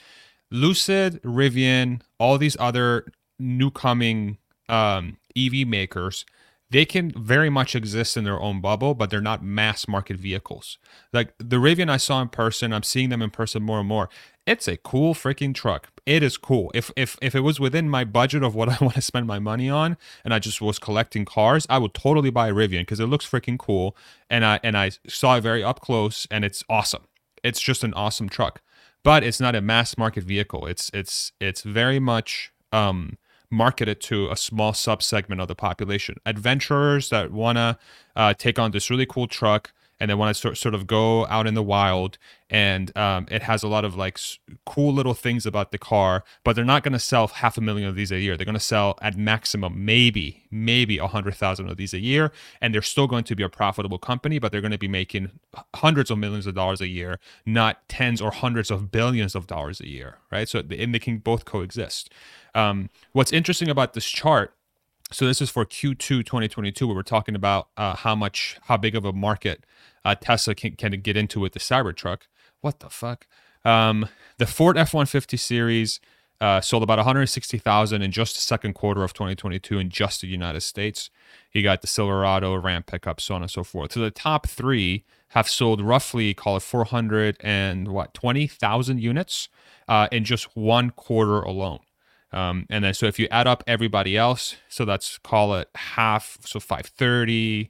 Lucid, Rivian, all these other new coming um, EV makers, they can very much exist in their own bubble, but they're not mass market vehicles. Like the Rivian I saw in person, I'm seeing them in person more and more. It's a cool freaking truck. It is cool. If if if it was within my budget of what I want to spend my money on, and I just was collecting cars, I would totally buy a Rivian because it looks freaking cool, and I and I saw it very up close, and it's awesome. It's just an awesome truck, but it's not a mass market vehicle. It's it's it's very much um marketed to a small subsegment of the population. Adventurers that want to uh, take on this really cool truck and they want to sort, sort of go out in the wild and um, it has a lot of like cool little things about the car but they're not going to sell half a million of these a year. They're going to sell at maximum maybe maybe a hundred thousand of these a year and they're still going to be a profitable company but they're going to be making hundreds of millions of dollars a year not tens or hundreds of billions of dollars a year right? So and they can both coexist. Um, what's interesting about this chart so this is for Q2 2022, where we're talking about uh, how much, how big of a market uh, Tesla can, can get into with the Cybertruck. What the fuck? Um, the Ford F-150 series uh, sold about 160,000 in just the second quarter of 2022 in just the United States. You got the Silverado, Ram pickup, so on and so forth. So the top three have sold roughly, call it 400 and what, 20,000 units uh, in just one quarter alone. Um, and then so if you add up everybody else, so that's call it half, so 530,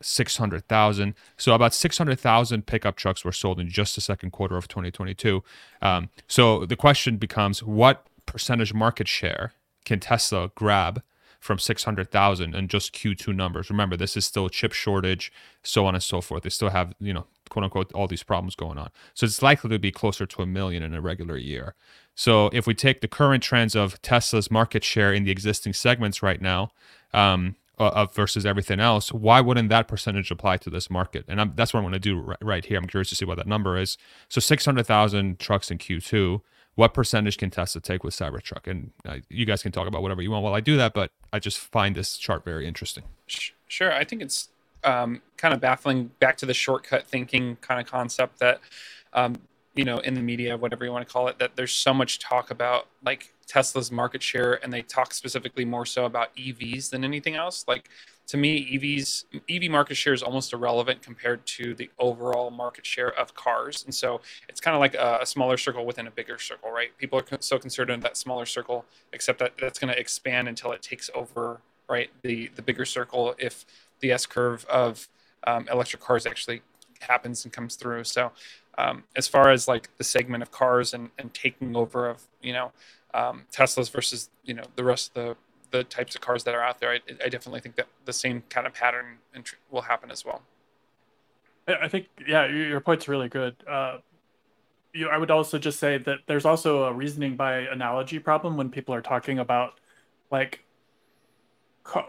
600,000. So about 600,000 pickup trucks were sold in just the second quarter of 2022. Um, so the question becomes what percentage market share can Tesla grab from 600,000 and just Q2 numbers? Remember, this is still chip shortage, so on and so forth. They still have, you know, quote unquote, all these problems going on. So it's likely to be closer to a million in a regular year. So if we take the current trends of Tesla's market share in the existing segments right now, um, uh, versus everything else, why wouldn't that percentage apply to this market? And I'm, that's what I'm going to do right, right, here. I'm curious to see what that number is. So 600,000 trucks in Q2. What percentage can Tesla take with Cybertruck? And uh, you guys can talk about whatever you want while I do that, but I just find this chart very interesting. Sure. I think it's um, kind of baffling back to the shortcut thinking kind of concept that um, you know in the media whatever you want to call it that there's so much talk about like tesla's market share and they talk specifically more so about evs than anything else. Like to me evs ev market share is almost irrelevant compared to the overall market share of cars. And so it's kind of like a, a smaller circle within a bigger circle right? People are so concerned in that smaller circle except that that's going to expand until it takes over right the the bigger circle if the s curve of um, electric cars actually happens and comes through. So um, as far as like the segment of cars and, and taking over of you know um, Teslas versus you know the rest of the the types of cars that are out there, I, I definitely think that the same kind of pattern will happen as well. I think yeah, your point's really good. Uh, you, I would also just say that there's also a reasoning by analogy problem when people are talking about like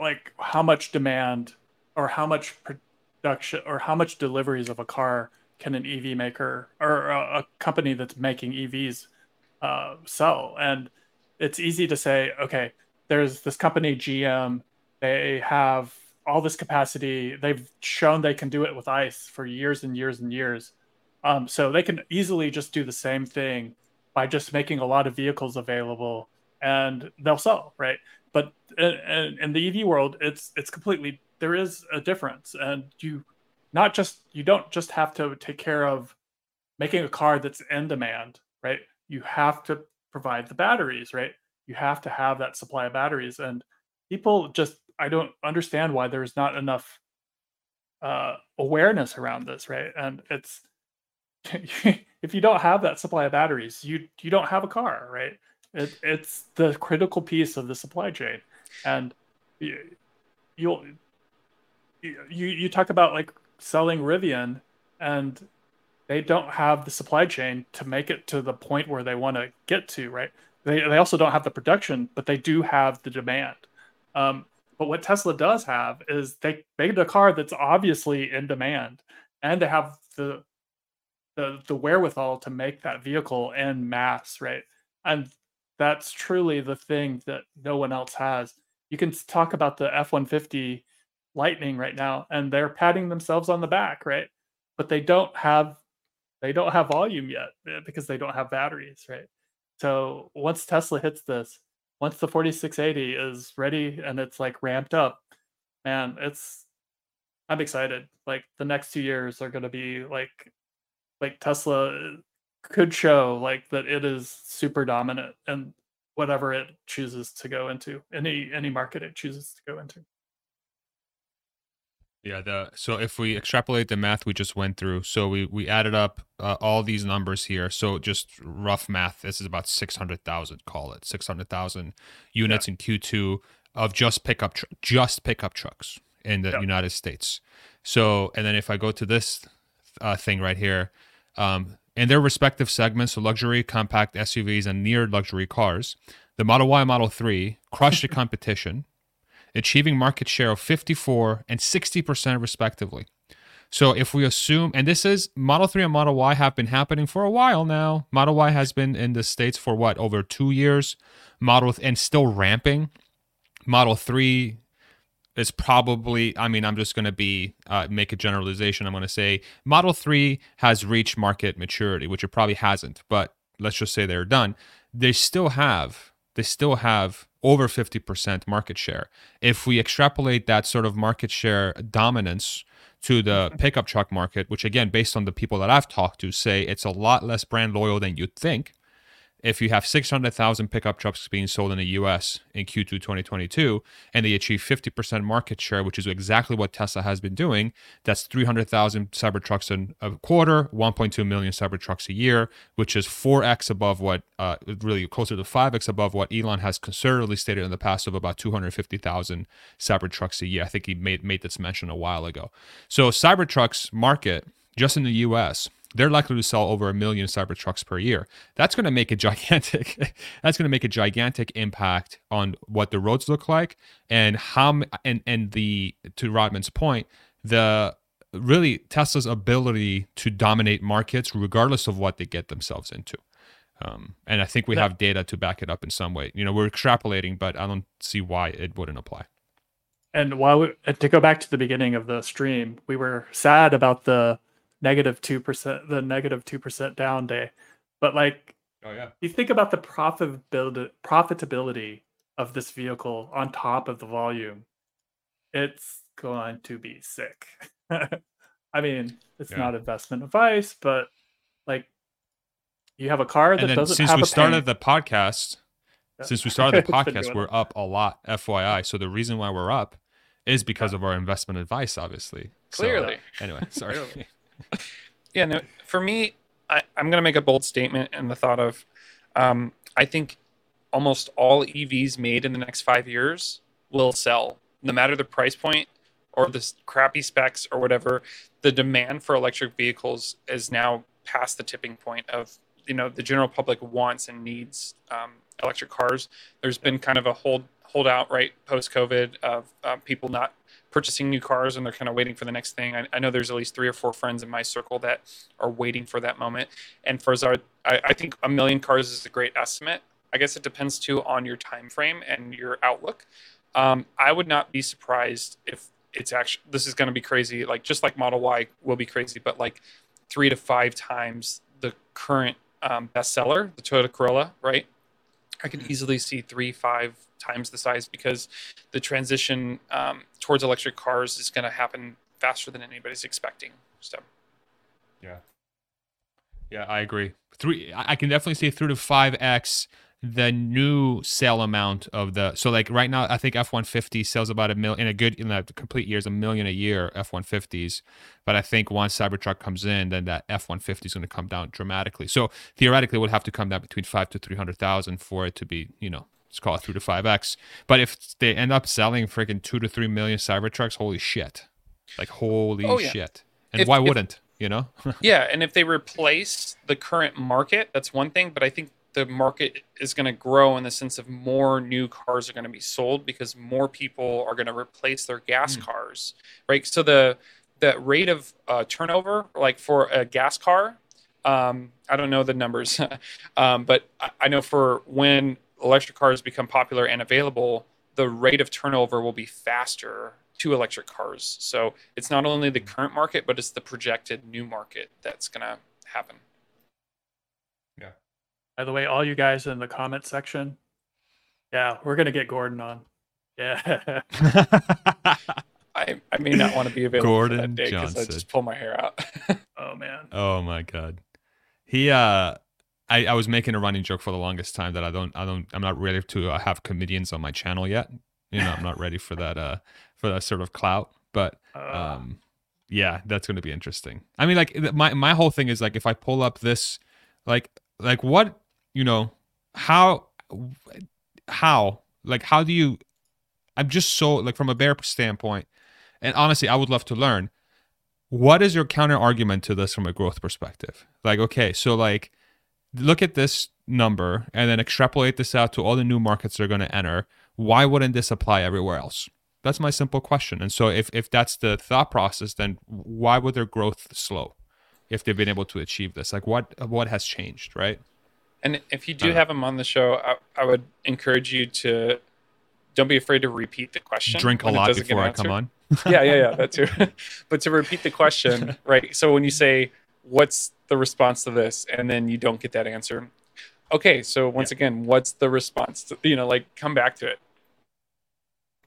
like how much demand or how much production or how much deliveries of a car can an EV maker or a, a company that's making EVs uh, sell? And it's easy to say, okay, there's this company GM. They have all this capacity. They've shown they can do it with ICE for years and years and years. Um, so they can easily just do the same thing by just making a lot of vehicles available, and they'll sell, right? But in, in the EV world, it's it's completely there is a difference, and you not just you don't just have to take care of making a car that's in demand, right? You have to provide the batteries, right? You have to have that supply of batteries, and people just I don't understand why there's not enough uh, awareness around this, right? And it's if you don't have that supply of batteries, you you don't have a car, right? It, it's the critical piece of the supply chain, and you, you'll you you talk about like selling Rivian and they don't have the supply chain to make it to the point where they want to get to, right? They, they also don't have the production, but they do have the demand. Um, but what Tesla does have is they made a car that's obviously in demand, and they have the the the wherewithal to make that vehicle in mass, right? And that's truly the thing that no one else has. You can talk about the F one fifty Lightning right now, and they're patting themselves on the back, right? but they don't have they don't have volume yet eh, because they don't have batteries, right? So once Tesla hits this, once the 4680 is ready and it's like ramped up, man, it's I'm excited. Like the next two years are going to be like like Tesla eh, could show like that it is super dominant and whatever it chooses to go into any any market it chooses to go into yeah the so if we extrapolate the math we just went through so we we added up uh, all these numbers here. So just rough math this is about 600000 call it 600000 units yeah. in q2 of just pickup tr- just pickup trucks in the united states. So and then if i go to this uh, thing right here um, in their respective segments, so luxury, compact SUVs, and near luxury cars, the Model Y and Model 3 crushed the competition, achieving market share of 54 and 60% respectively. So if we assume, and this is Model 3 and Model Y have been happening for a while now. Model Y has been in the States for what, over two years? Model and still ramping. Model 3 is probably i mean i'm just going to be uh, make a generalization i'm going to say model 3 has reached market maturity which it probably hasn't but let's just say they're done they still have they still have over 50% market share if we extrapolate that sort of market share dominance to the mm-hmm. pickup truck market which again based on the people that i've talked to say it's a lot less brand loyal than you'd think if you have 600,000 pickup trucks being sold in the US in Q2 2022 and they achieve 50% market share, which is exactly what Tesla has been doing, that's 300,000 Cybertrucks in a quarter, 1.2 million Cybertrucks a year, which is 4x above what, uh, really closer to 5x above what Elon has conservatively stated in the past of about 250,000 Cybertrucks a year. I think he made, made this mention a while ago. So Cybertrucks market just in the US they're likely to sell over a million Cybertrucks per year. That's going to make a gigantic. that's going to make a gigantic impact on what the roads look like and how and and the to Rodman's point, the really Tesla's ability to dominate markets regardless of what they get themselves into. Um, and I think we have data to back it up in some way. You know, we're extrapolating, but I don't see why it wouldn't apply. And while we, to go back to the beginning of the stream, we were sad about the negative two percent, the negative two percent down day. But like, oh yeah, you think about the profitability profitability of this vehicle on top of the volume, it's going to be sick. I mean, it's yeah. not investment advice, but like, you have a car that doesn't since we started the podcast. Since we started the podcast, we're up a lot, FYI. So the reason why we're up is because of our investment advice, obviously. Clearly. So, anyway, sorry. yeah, no, for me, I, am going to make a bold statement in the thought of um, I think almost all EVs made in the next five years will sell, no matter the price point or the crappy specs or whatever. The demand for electric vehicles is now past the tipping point of you know the general public wants and needs um, electric cars. There's been kind of a hold holdout right post COVID of uh, people not purchasing new cars and they're kind of waiting for the next thing. I, I, know there's at least three or four friends in my circle that are waiting for that moment. And Farzad, I, I think a million cars is a great estimate. I guess it depends too on your time frame and your outlook. Um, I would not be surprised if it's actually this is going to be crazy. Like just like Model Y will be crazy, but like three to five times the current um, bestseller, the Toyota Corolla, right? I could easily see three, five times the size because the transition um, towards electric cars is going to happen faster than anybody's expecting. So, yeah, yeah, I agree. Three, I can definitely see three to five x the new sale amount of the so like right now I think F one fifty sells about a million in a good in a complete year is a million a year F one fifties, but I think once Cybertruck comes in, then that F one fifty is going to come down dramatically. So theoretically, it would have to come down between five to three hundred thousand for it to be you know let's call it three to five x. But if they end up selling freaking two to three million Cybertrucks, holy shit, like holy oh, yeah. shit, and if, why wouldn't you know? yeah, and if they replace the current market, that's one thing. But I think the market is going to grow in the sense of more new cars are going to be sold because more people are going to replace their gas mm. cars, right? So the the rate of uh, turnover, like for a gas car, um, I don't know the numbers, um, but I know for when electric cars become popular and available, the rate of turnover will be faster to electric cars. So it's not only the current market, but it's the projected new market that's going to happen. Yeah. By the way, all you guys in the comment section, yeah, we're gonna get Gordon on. Yeah. I, I may not want to be available for Gordon that day because I just pull my hair out. oh man. oh my god. He uh I, I was making a running joke for the longest time that I don't I don't I'm not ready to uh, have comedians on my channel yet. You know, I'm not ready for that uh for that sort of clout, but Uh, um yeah that's going to be interesting. I mean like my my whole thing is like if i pull up this like like what you know how how like how do you i'm just so like from a bear standpoint and honestly i would love to learn what is your counter argument to this from a growth perspective? Like okay so like look at this number and then extrapolate this out to all the new markets they're going to enter why wouldn't this apply everywhere else that's my simple question. And so if if that's the thought process, then why would their growth slow if they've been able to achieve this? Like what what has changed, right? And if you do Uh. have them on the show, I, I would encourage you to don't be afraid to repeat the question. Drink a lot before I come on. yeah, yeah, yeah, that too. but to repeat the question, right? So when you say, "What's the response to this?" and then you don't get that answer, okay. So once again, what's the response? To, you know, like come back to it.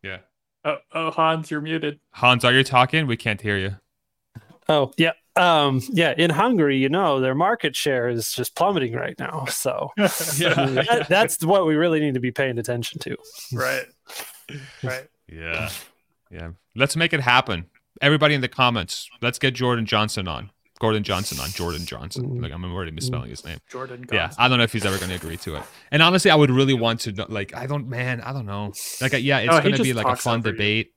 Yeah. oh, oh, Hans, you're muted. Hans, are you talking? We can't hear you. Oh, yeah. Um, yeah, in Hungary, you know, their market share is just plummeting right now. So that, that's what we really need to be paying attention to. right. Right. Yeah. Yeah. Let's make it happen. Everybody in the comments, let's get Jordan Johnson on. Gordon Johnson on Jordan Johnson. Mm. Like I'm already misspelling his name. Jordan. Yeah, Gonz. I don't know if he's ever going to agree to it. And honestly, I would really want to know, like I don't man, I don't know. Like yeah, it's he going to be like a fun debate.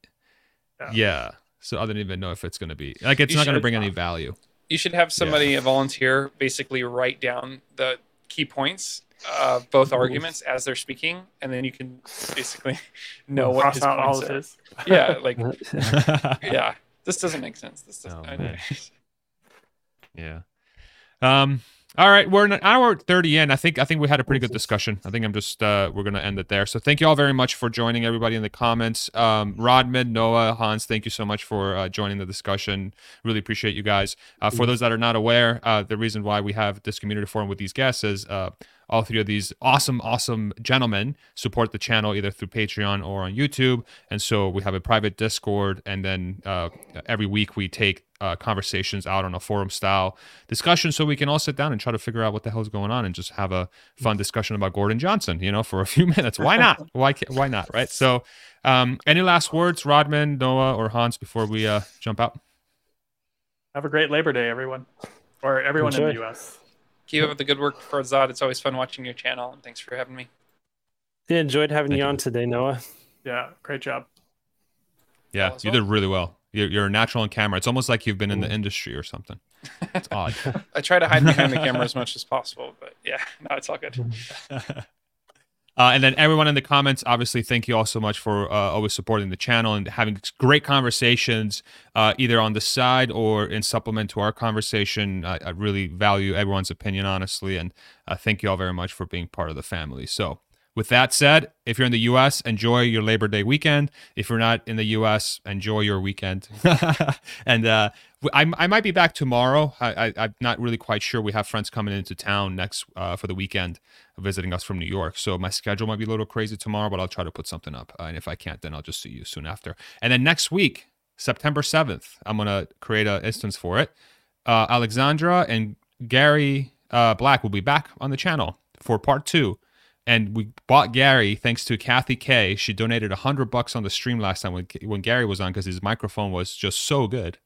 Yeah. Yeah. So I don't even know if it's going to be like it's You not going to bring any value. You should have somebody a volunteer basically write down the key points of both arguments as they're speaking, and then you can basically know what Cross his out all points are. Yeah, like yeah, this doesn't make sense. This doesn't. Oh, I- man. Yeah. Um. All right, we're an hour thirty in. I think I think we had a pretty good discussion. I think I'm just uh, we're gonna end it there. So thank you all very much for joining. Everybody in the comments, um, Rodman, Noah, Hans, thank you so much for uh, joining the discussion. Really appreciate you guys. Uh, for those that are not aware, uh, the reason why we have this community forum with these guests is uh, all three of these awesome, awesome gentlemen support the channel either through Patreon or on YouTube. And so we have a private Discord, and then uh, every week we take uh, conversations out on a forum style discussion so we can all sit down and try to figure out what the hell's going on and just have a fun discussion about Gordon Johnson, you know, for a few minutes. Why not? Why ca- why not, right? So, um, any last words, Rodman, Noah, or Hans, before we uh, jump out? Have a great Labor Day, everyone, or everyone in the U.S. Keep up the good work Farzad. It's always fun watching your channel, and thanks for having me. Yeah, enjoyed having Thank you you. on today, Noah. Yeah, great job. Yeah, Well, you did really well. You're, you're a natural on camera. It's almost like you've been in the industry or something. It's odd. I try to hide behind the camera as much as possible, but yeah, no, it's all good. Uh, and then everyone in the comments, obviously, thank you all so much for uh, always supporting the channel and having great conversations, uh, either on the side or in supplement to our conversation. I, I really value everyone's opinion, honestly, and uh, thank you all very much for being part of the family. So, with that said, if you're in the U.S., enjoy your Labor Day weekend. If you're not in the U.S., enjoy your weekend. and uh, I, I might be back tomorrow. I, I'm not really quite sure. We have friends coming into town next uh, for the weekend, visiting us from New York. So my schedule might be a little crazy tomorrow, but I'll try to put something up. Uh, and if I can't, then I'll just see you soon after. And then next week, September 7th, I'm gonna create an instance for it. Uh, Alexandra and Gary uh, Black will be back on the channel for part two and we bought Gary thanks to Kathy K. She donated a hundred bucks on the stream last time when when Gary was on because his microphone was just so good.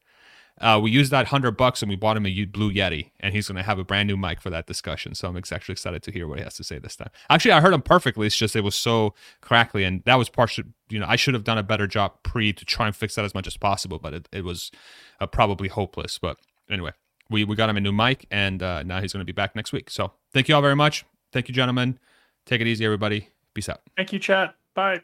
Uh, we used that hundred bucks and we bought him a Blue Yeti, and he's going to have a brand new mic for that discussion. So I'm actually excited to hear what he has to say this time. Actually, I heard him perfectly. It's just it was so crackly, and that was partially, you know, I should have done a better job pre to try and fix that as much as possible, but it, it was uh, probably hopeless. But anyway, we we got him a new mic, and uh, now he's going to be back next week. So thank you all very much. Thank you, gentlemen. Take it easy, everybody. Peace out. Thank you, chat. Bye.